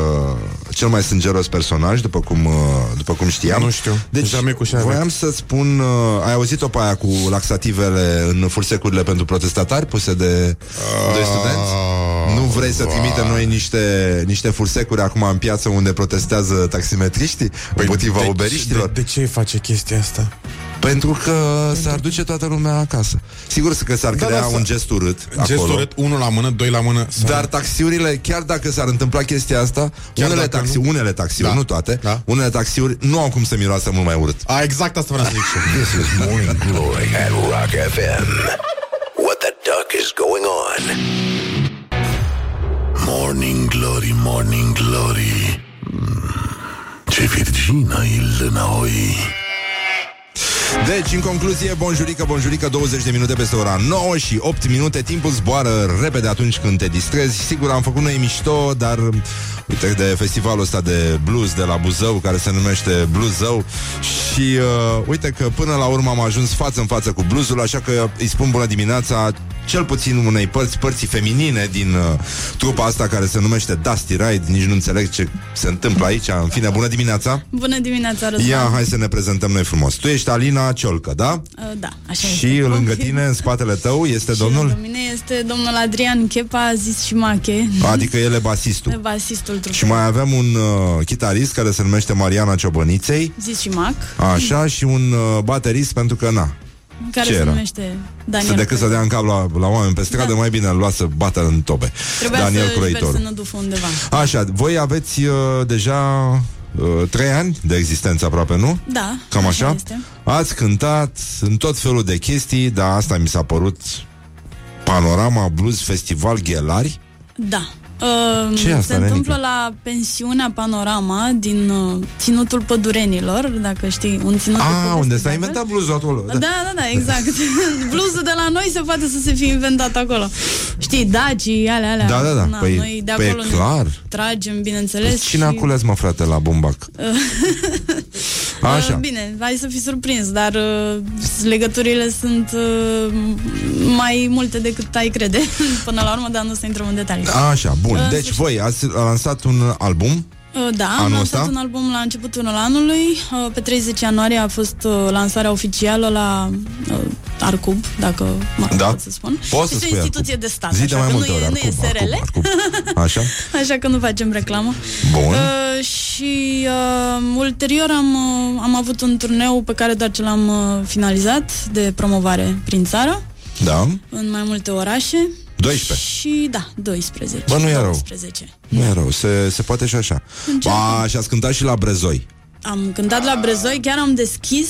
cel mai sângeros personaj, după cum, uh, după cum știam. Nu știu. Deci Jamais cu șarpe. voiam să spun... Uh, ai auzit-o pe aia cu laxativele în fursecurile pentru protestatari puse de doi studenți? Nu vrei să trimitem noi niște, niște fursecuri acum în piață unde protestează taximetriștii împotriva de, uberiștilor? de, de ce face chestia asta? Pentru că s-ar duce toată lumea acasă. Sigur că s-ar Da, crea da, un să- gest urât Gest acolo. urât, unul la mână, doi la mână. Să... Dar taxiurile, chiar dacă s-ar întâmpla chestia asta, Chiar unele, dacă taxi, nu? unele taxiuri, Da. nu toate, Da. unele taxiuri nu au cum să miroasă mult mai urât. A, exact asta vreau să zic și eu. This is Morning Glory at Rock FM. What the duck is going on? Morning Glory, Morning Glory Mm, Ce virgină e lânăoi Deci, în concluzie, bonjurică, bonjurică, 20 de minute peste ora 9 și 8 minute, timpul zboară repede atunci când te distrezi. Sigur, am făcut noi mișto, dar uite de festivalul ăsta de blues de la Buzău, care se numește Bluesău și uh, uite că până la urmă am ajuns față în față cu bluesul, așa că îi spun bună dimineața cel puțin unei părți, părții feminine din uh, trupa asta care se numește Dusty Ride, nici nu înțeleg ce se întâmplă aici. În fine, bună dimineața! Bună dimineața, Răzvan. Ia, hai să ne prezentăm noi frumos. Tu ești Alina Ciolcă, da? Uh, Da, așa Și este. lângă tine, în spatele tău, este Și domnul? lângă mine este domnul Adrian Chepa, zis și Mache, Adică el e basistul. basistul trupei. Și mai avem un uh, chitarist care se numește Mariana Ciobăniței, Zis și Mac, așa, și un uh, baterist pentru că, na, care Ce se era? numește Daniel. să decât să dea în cap la, la oameni pe stradă, Da. mai bine îl lua să bată în tobe. Trebuia Daniel să Croitor. verse năduful undeva. Așa, voi aveți uh, deja uh, trei ani de existență aproape, nu? Da, Cam așa? este. Ați cântat în tot felul de chestii, dar asta mi s-a părut Panorama Blues Festival Ghelari. Da. Uh, Ce e asta, se întâmplă Nenica? la pensiunea Panorama din uh, Ținutul Pădurenilor, dacă știi, un ținut de Ah, poveste unde de s-a altfel. inventat bluesul acolo. Da, da, da, exact. Bluesul de la noi se poate să se fi inventat acolo. Știi, dacii, alea, alea. Da, da, da. Na, Păi- noi de păi e acolo ne clar. tragem, bineînțeles. Cine a cules, mă, frate, la bumbac? Așa. Uh, Bine, hai să fii surprins, dar uh, legăturile sunt uh, mai multe decât ai crede până la urmă, dar nu să intrăm în detalii. Așa, bun. Uh, Deci să voi ați lansat un album Uh, Da, am Anul lansat ăsta? un album la începutul anului. Uh, Pe 30 ianuarie a fost uh, lansarea oficială la uh, Arcub, dacă mă Da. pot să spun. Poți să este spui o instituție Arcub. de stat, Zi de așa mai că multe nu, ori, e, nu e Arcub, SRL, Arcub, Așa? așa că nu facem reclamă. Bun. Uh, și uh, ulterior am, uh, am avut un turneu pe care doar ce l-am uh, finalizat de promovare prin țară Da. în mai multe orașe 12. Și da, 12. Bă, nu e rău. 12. Nu e rău, se, se poate și așa. Încearcă. Ba, și ați cântat și la Brezoi. Am cântat la Brezoi, chiar am deschis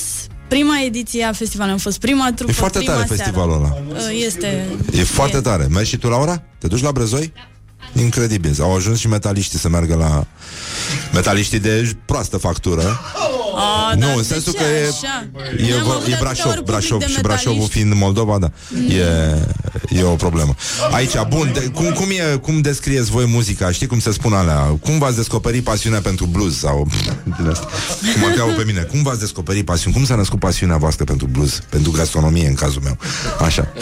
prima ediție a festivalului. Am fost prima trupă, E foarte prima tare seară. festivalul ăla. Uh, Este... E foarte tare. Mergi și tu, Laura? Te duci la Brezoi? Incredibil. Au ajuns și metaliștii să meargă la... Metaliștii de proastă factură. A, nu, dar în de sensul ce că e, așa? e, Ne-am vă- avut e atâtea Brașov, ori public Brașov de și Brașovul metaliști. fiind Moldova, da. E, e o problemă. Aici, bun, de, cum, cum, e, cum descrieți voi muzica? Știi cum se spun alea? Cum v-ați descoperit pasiunea pentru blues? Sau, din asta. cum mă cheamă pe mine. Cum v-ați descoperit pasiunea? Cum s-a născut pasiunea voastră pentru blues? Pentru gastronomie, în cazul meu. Așa.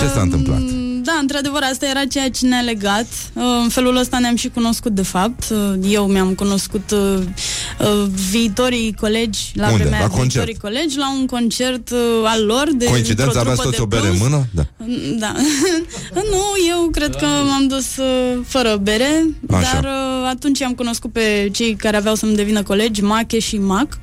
Ce s-a întâmplat? Da, într-adevăr, asta era ceea ce ne-a legat. Uh, În felul ăsta ne-am și cunoscut, de fapt. Uh, Eu mi-am cunoscut uh, uh, viitorii colegi la Unde? vremea La aia, concert? viitorii colegi la un concert uh, al lor de Coincidență, într-o aveați trupă toți de o bere în blues. mână? Da. Da. nu, eu cred că m-am dus uh, fără bere, Așa. dar uh, atunci am cunoscut pe cei care aveau să-mi devină colegi, Mache și Mac.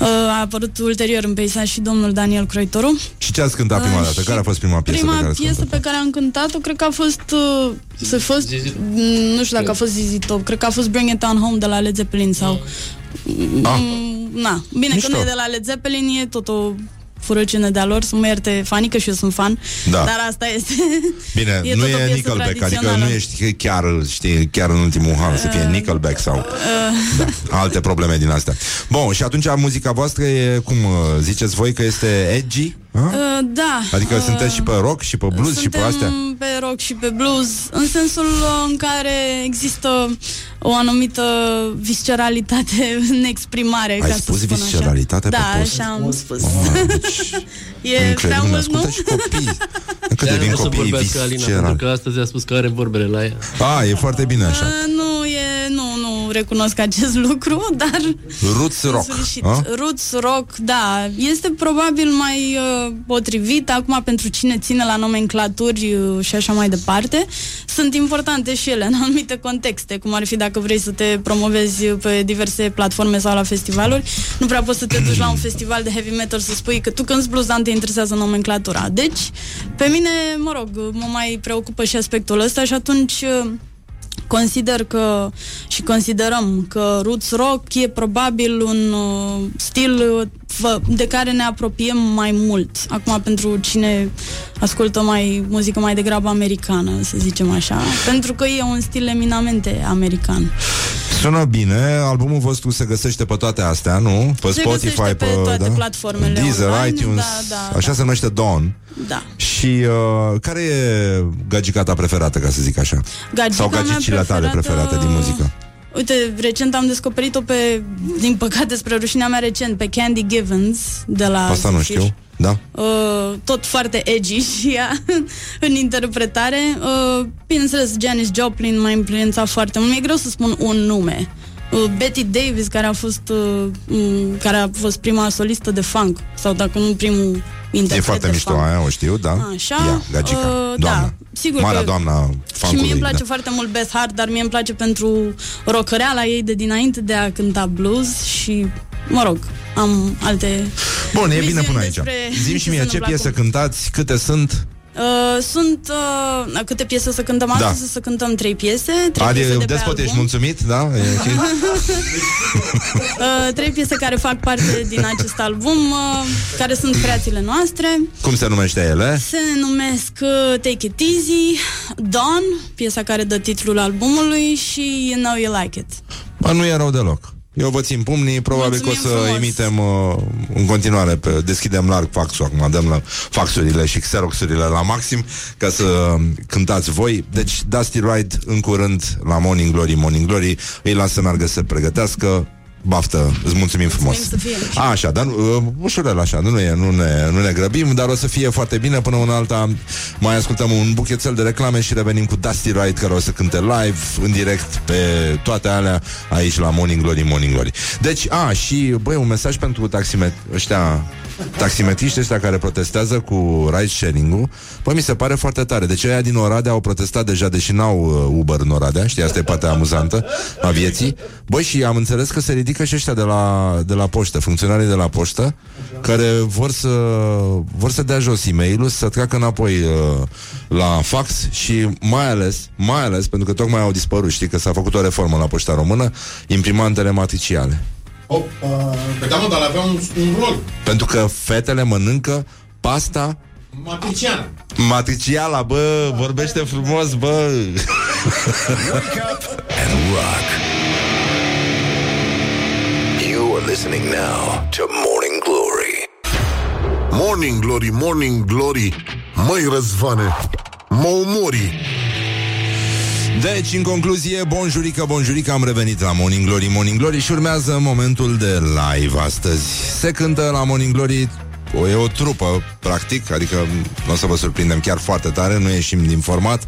Uh, a apărut ulterior în peisaj și domnul Daniel Croitoru. Și ce ați cântat prima Uh, dată? și Care a fost prima piesă Prima pe care ați piesă cântat? pe care am cântat-o, cred că a fost, uh, să fost, mm, nu știu dacă a fost Zizi Top, cred că a fost Bring It On Home de la Led Zeppelin sau... Ah. Mm, Na, bine, Mișto. când e de la Led Zeppelin e tot o furăciune de-a lor, să mă ierte fanii, că și eu sunt fan, Da. dar asta este. Bine, E nu tot o e piesă Nickelback, adică tradițională. nu ești chiar, știi, chiar în ultimul hal să fie Nickelback sau Uh, da, alte probleme din astea. Bun, și atunci muzica voastră e, cum uh, ziceți voi, că este edgy? Ha? uh, da. Adică uh, sunteți și pe rock și pe blues și pe Suntem astea? pe rock și pe blues, în sensul uh, în care există o anumită visceralitate în exprimare. Ai ca să spus spun visceralitate așa. pe Da, post? așa am spus. Mamă, deci, e prea incredibil, ne mult, ascultă nu? și copii. Încă De-aia devin nu o să copii vorbească Alina, pentru viscerali. că astăzi a spus că are vorbele la ea. A, e foarte bine așa. Uh, Nu, e, nu, nu recunosc acest lucru, dar Roots rock. sfârșit. a? Roots rock, da, este probabil mai uh, potrivit acum pentru cine ține la nomenclaturi uh, și așa mai departe. Sunt importante și ele în anumite contexte, cum ar fi dacă vrei să te promovezi pe diverse platforme sau la festivaluri. Nu prea poți să te duci la un festival de heavy metal să spui că tu când blues, dar nu te interesează nomenclatura. Deci, pe mine, mă rog, mă mai preocupă și aspectul ăsta și atunci uh, Consider că și considerăm că roots rock e probabil un uh, stil uh, fă- de care ne apropiem mai mult. Acum pentru cine ascultă mai muzică mai degrabă americană, să zicem așa, pentru că e un stil eminamente american. Sună bine, albumul vostru se găsește pe toate astea, nu? Pe Se Spotify, găsește pe toate platformele Deezer, online, iTunes, da, da, așa se numește Dawn. Da. Și uh, care e gagica ta preferată, ca să zic așa? Gagica Sau mea gagicile tale preferată- preferate din muzică? Uite, recent am descoperit-o pe, din păcate, spre rușinea mea recent, pe Candy Givens de la Asta nu Zephyr. știu, da? Uh, tot foarte edgy și ea în interpretare. Uh, bineînțeles, Janis Joplin m-a influențat foarte mult. Mi-e greu să spun un nume. Uh, Betty Davis, care a fost uh, m, care a fost prima solistă de funk, sau dacă nu primul interpret E foarte de mișto funk. aia, o știu, da? Așa, Ia, gagica, uh, doamna. da, sigur Marea că- doamna Și funkului, mie îmi place da. foarte mult Beth Hart, dar mie îmi place pentru rocăreala ei de dinainte de a cânta blues și, mă rog, am alte Bun, e bine viziuni până aici. despre Zim și ce mie, se ce întâmplă piese acum. cântați, câte sunt? Uh, sunt uh, câte piese să cântăm Da. astăzi? Să cântăm trei piese. Trei piese Adică, de pe despot, album. ești mulțumit, da? E ok? uh, trei piese care fac parte din acest album, uh, care sunt creațiile noastre. Cum se numește ele? Se numesc uh, Take It Easy, Dawn, piesa care dă titlul albumului și You Know You Like It. Bă, nu e rău deloc. Eu vă țin pumnii, probabil că o Mulțumim să frumos. emitem uh, în continuare, pe, deschidem larg faxul acum, dăm la faxurile și xeroxurile la maxim ca să uh, cântați voi. Deci Dusty Ride în curând la Morning Glory, Morning Glory, îi las să meargă să pregătească. Baftă, îți mulțumim frumos. să fie. A, așa, dar uh, ușurel așa, nu ne, nu, ne, nu ne grăbim, dar o să fie foarte bine până una alta. Mai ascultăm un buchețel de reclame și revenim cu Dusty Ride care o să cânte live, în direct, pe toate alea, aici la Morning Glory, Morning Glory. Deci, a, și, băi, un mesaj pentru taximet ăștia taximetriști ăștia care protestează cu ride sharing-ul, păi mi se pare foarte tare. Deci aia din Oradea au protestat deja, deși n-au uh, Uber în Oradea, știi, asta e partea amuzantă a vieții. Băi, și am înțeles că se ridică și ăștia de la, de la poștă, funcționarii de la poștă, care vor să, vor să dea jos e mail să treacă înapoi uh, la fax și mai ales, mai ales, pentru că tocmai au dispărut, știi, că s-a făcut o reformă la poșta română, imprimantele matriciale. Opa, pe da, mă, dar avea un, un rol. Pentru că fetele mănâncă pasta Matriciană. matriciala, bă, vorbește frumos, bă. Wake up and rock. You are listening now to Morning Glory. Morning Glory, Morning Glory Măi Răzvane Mă omori Deci, în concluzie, bonjurică, bonjurică, am revenit la Morning Glory, Morning Glory și urmează momentul de live astăzi. Se cântă la Morning Glory o, e o trupă, practic, adică nu o să vă surprindem chiar foarte tare, nu ieșim din format.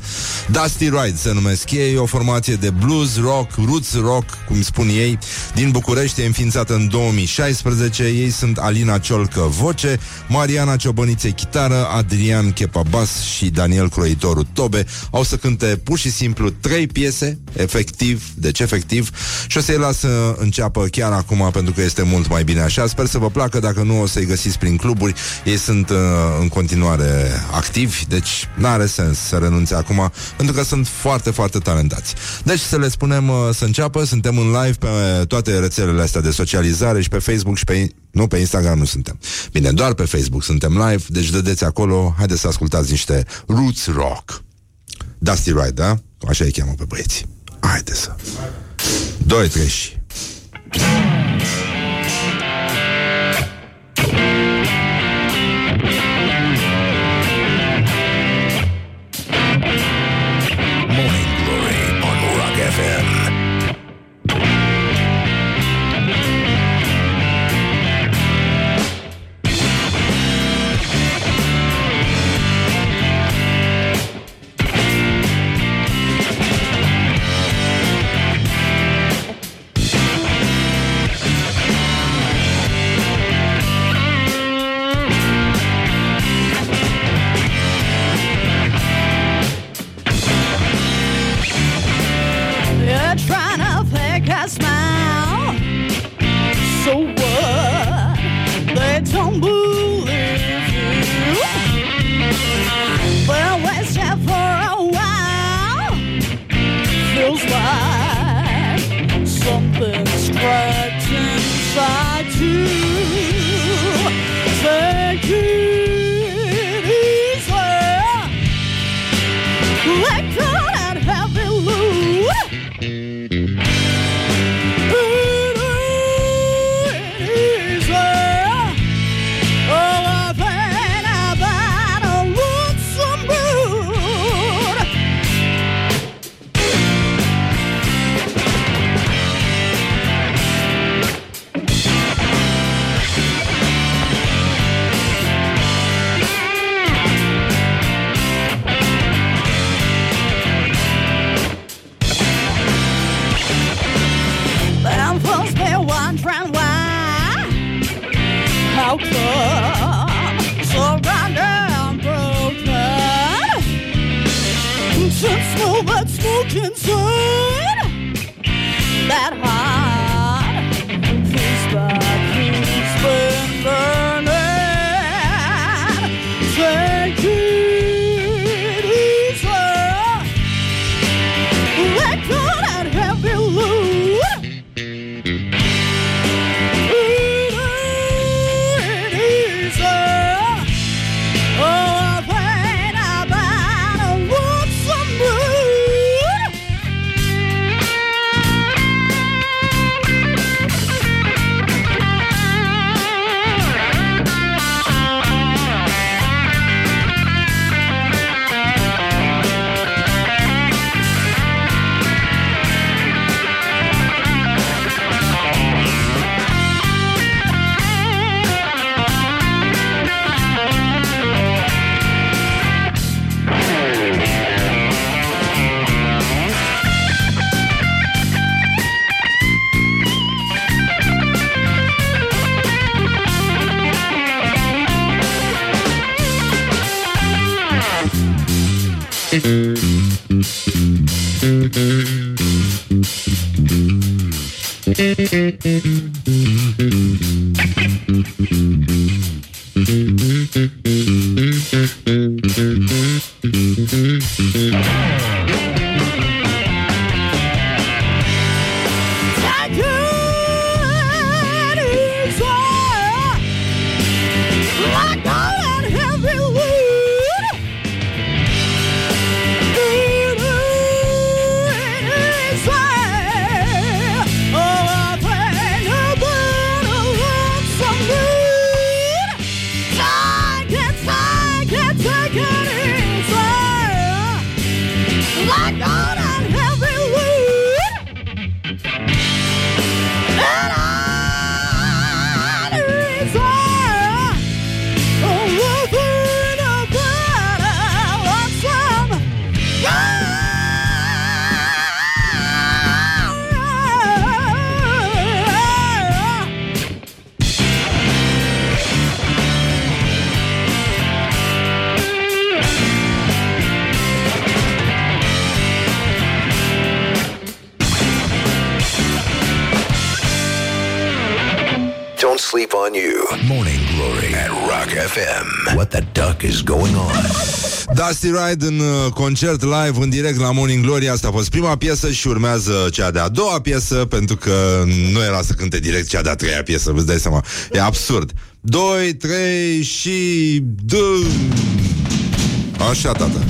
Dusty Ride se numesc ei, o formație de blues, rock, roots rock, cum spun ei, din București, e înființată în 2016. Ei sunt Alina Ciolcă, voce, Mariana Ciobănițe, chitară, Adrian Chepa, bas și Daniel Croitoru, tobe. Au să cânte pur și simplu trei piese, efectiv, deci efectiv, și o să-i las să înceapă chiar acum, pentru că este mult mai bine așa. Sper să vă placă, dacă nu o să-i găsiți prin cluburi. Ei sunt uh, în continuare activi, deci n-are sens să renunțe acum, pentru că sunt foarte, foarte talentați. Deci să le spunem uh, să înceapă, suntem în live pe toate rețelele astea de socializare și pe Facebook și pe... Nu, pe Instagram nu suntem. Bine, doar pe Facebook suntem live, deci dădeți acolo, haideți să ascultați niște Roots Rock. Dusty Ride, da? Așa îi cheamă pe băieți. Haideți să... Doi, trei și... sleep on you. Morning Glory at Rock FM. What the duck is going on? Dusty Ride în uh, concert live în direct la Morning Glory Asta a fost prima piesă și urmează cea de-a doua piesă Pentru că nu era să cânte direct cea de-a treia piesă Vă dați seama, e absurd 2, 3 și... Dă... Așa, tata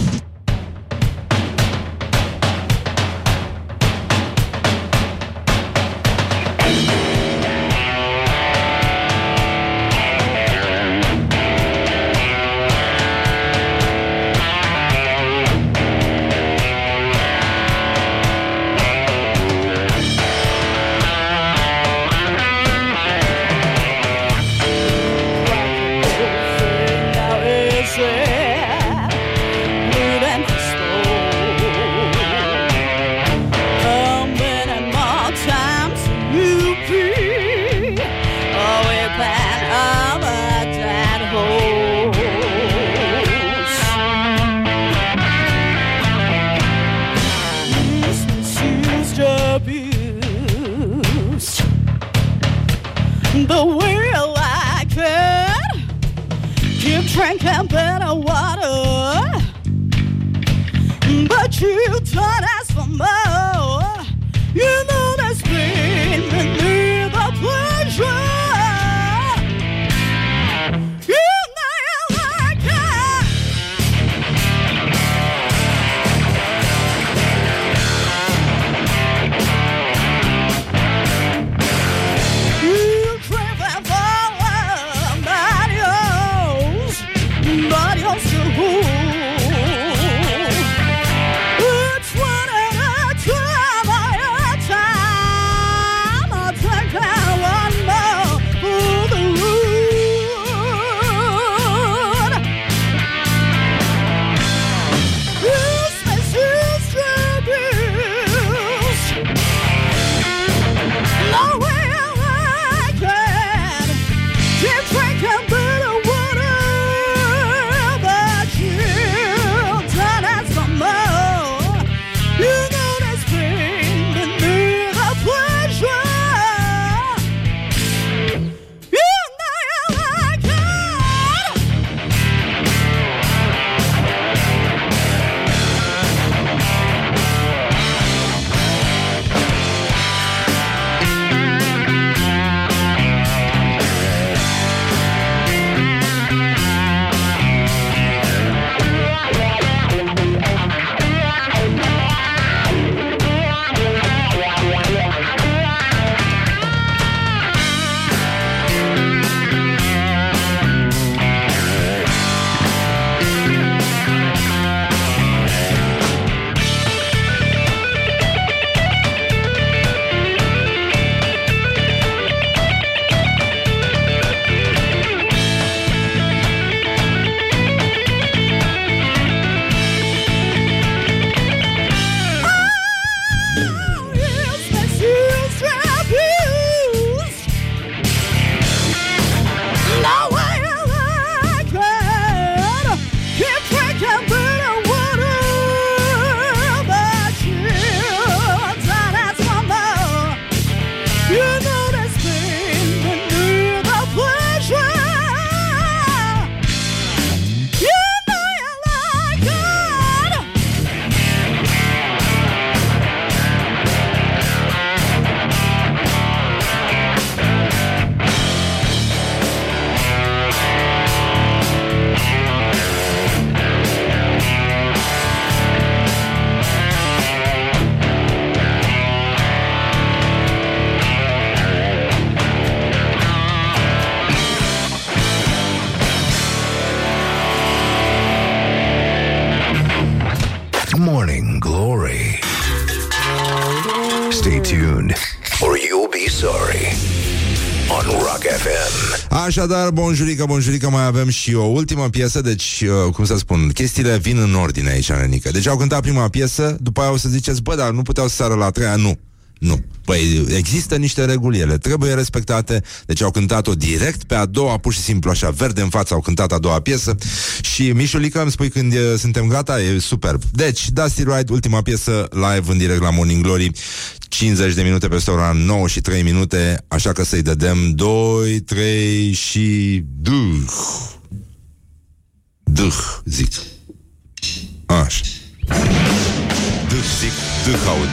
Așadar, bonjurică, bonjurică, mai avem și o ultimă piesă, deci, uh, cum să spun, chestiile vin în ordine aici, Nenică. Deci au cântat prima piesă, după aia o să ziceți, bă, dar nu puteau să sară la a treia, nu. Nu. Păi există niște reguli, ele trebuie respectate, deci au cântat-o direct pe a doua, pur și simplu așa, verde în față, au cântat a doua piesă și Mișulică îmi spui când e, suntem gata, e superb. Deci, Dusty Ride, ultima piesă live în direct la Morning Glory, 50 de minute peste ora 9 și 3 minute, așa că să-i dădem 2, 3 și duh. Duh, zic. Așa. Duh, zic, duh aud.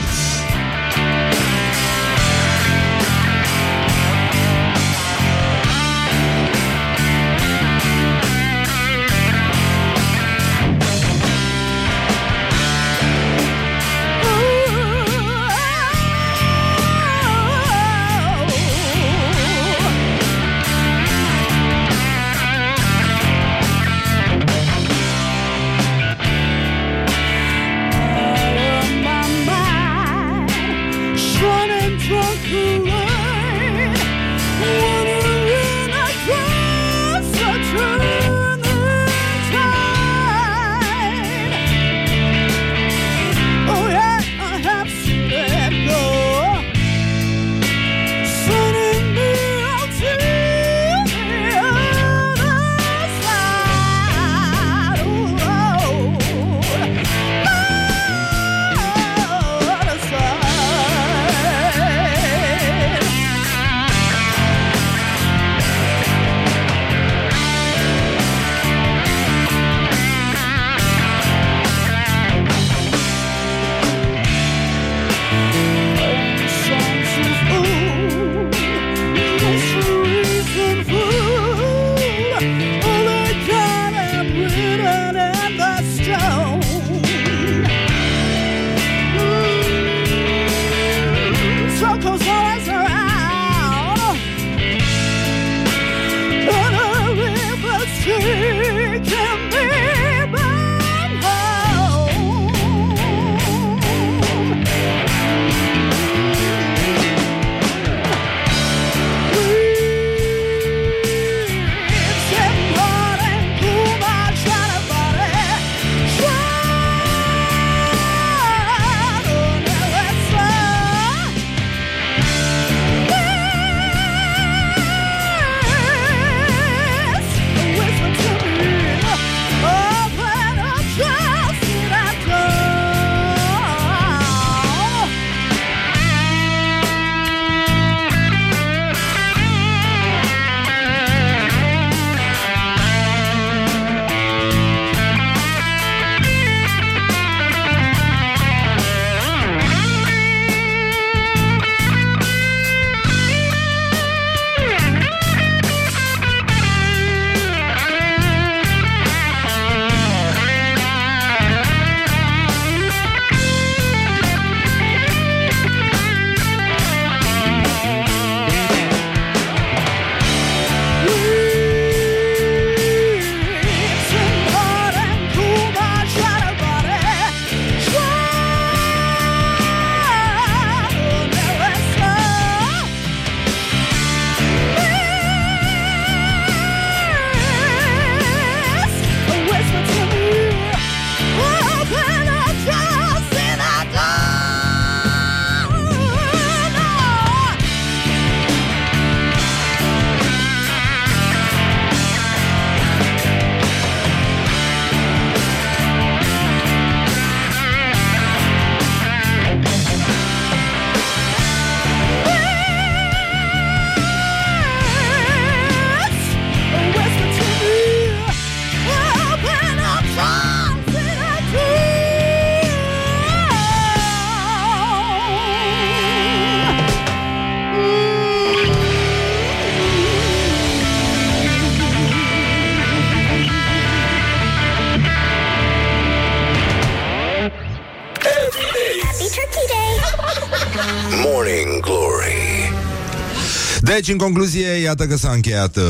Deci, în concluzie, iată că s-a încheiat uh,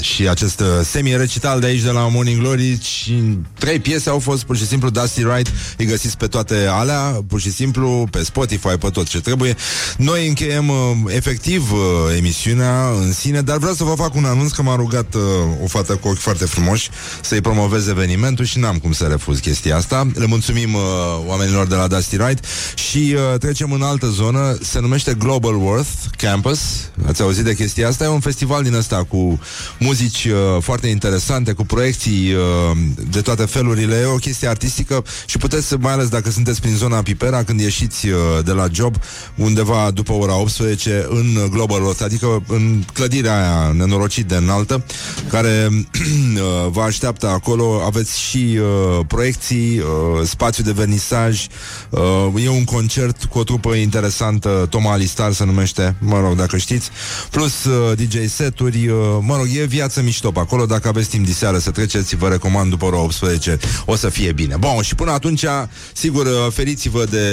și acest uh, semi-recital de aici de la Morning Glory și trei piese au fost pur și simplu Dusty Wright, îi găsiți pe toate alea, pur și simplu pe Spotify, pe tot ce trebuie. Noi încheiem uh, efectiv uh, emisiunea în sine, dar vreau să vă fac un anunț că m-a rugat uh, o fată cu ochi foarte frumoși să-i promoveze evenimentul și n-am cum să refuz chestia asta. Le mulțumim uh, oamenilor de la Dusty Wright și uh, trecem în altă zonă, se numește Global Worth Campus. Ați auzit de chestia asta? E un festival din ăsta cu muzici uh, foarte interesante, cu proiecții uh, de toate felurile. E o chestie artistică și puteți, mai ales dacă sunteți prin zona Pipera, când ieșiți uh, de la job, undeva după ora 18, în Global Worth, adică în clădirea aia nenorocit de înaltă, care uh, vă așteaptă acolo. Aveți și uh, proiecții, uh, spațiu de vernisaj, uh, e un concert cu o trupă interesantă, Toma Alistar se numește, mă rog, dacă știți, plus uh, DJ seturi, uh, mă rog, e viață mișto pe acolo, dacă aveți timp de seară să treceți, vă recomand după ora 18, o să fie bine. Bun, și până atunci, sigur, uh, feriți-vă de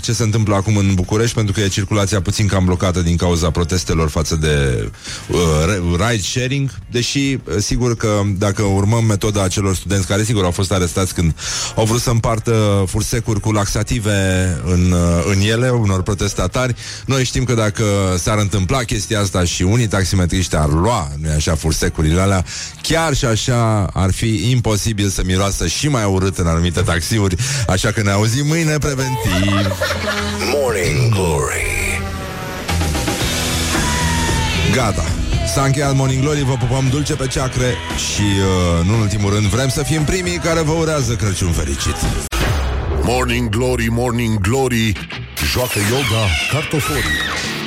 ce se întâmplă acum în București, pentru că e circulația puțin cam blocată din cauza protestelor față de uh, ride sharing, deși, uh, sigur că dacă urmăm metoda acelor studenți care, sigur, au fost arestați când au vrut să împartă fursecuri cu laxative în, uh, în ele, unor protestatari, noi știm că dacă s-ar întâmpla chestia asta și unii taximetriști ar lua, nu așa, fursecurile alea, chiar și așa ar fi imposibil să miroasă și mai urât în anumite taxiuri, așa că ne auzim mâine preventiv. Morning Glory. Gata. S-a încheiat Morning Glory, vă pupăm dulce pe ceacre și, uh, nu în ultimul rând, vrem să fim primii care vă urează Crăciun fericit. Morning Glory, Morning Glory Joacă yoga cartoforii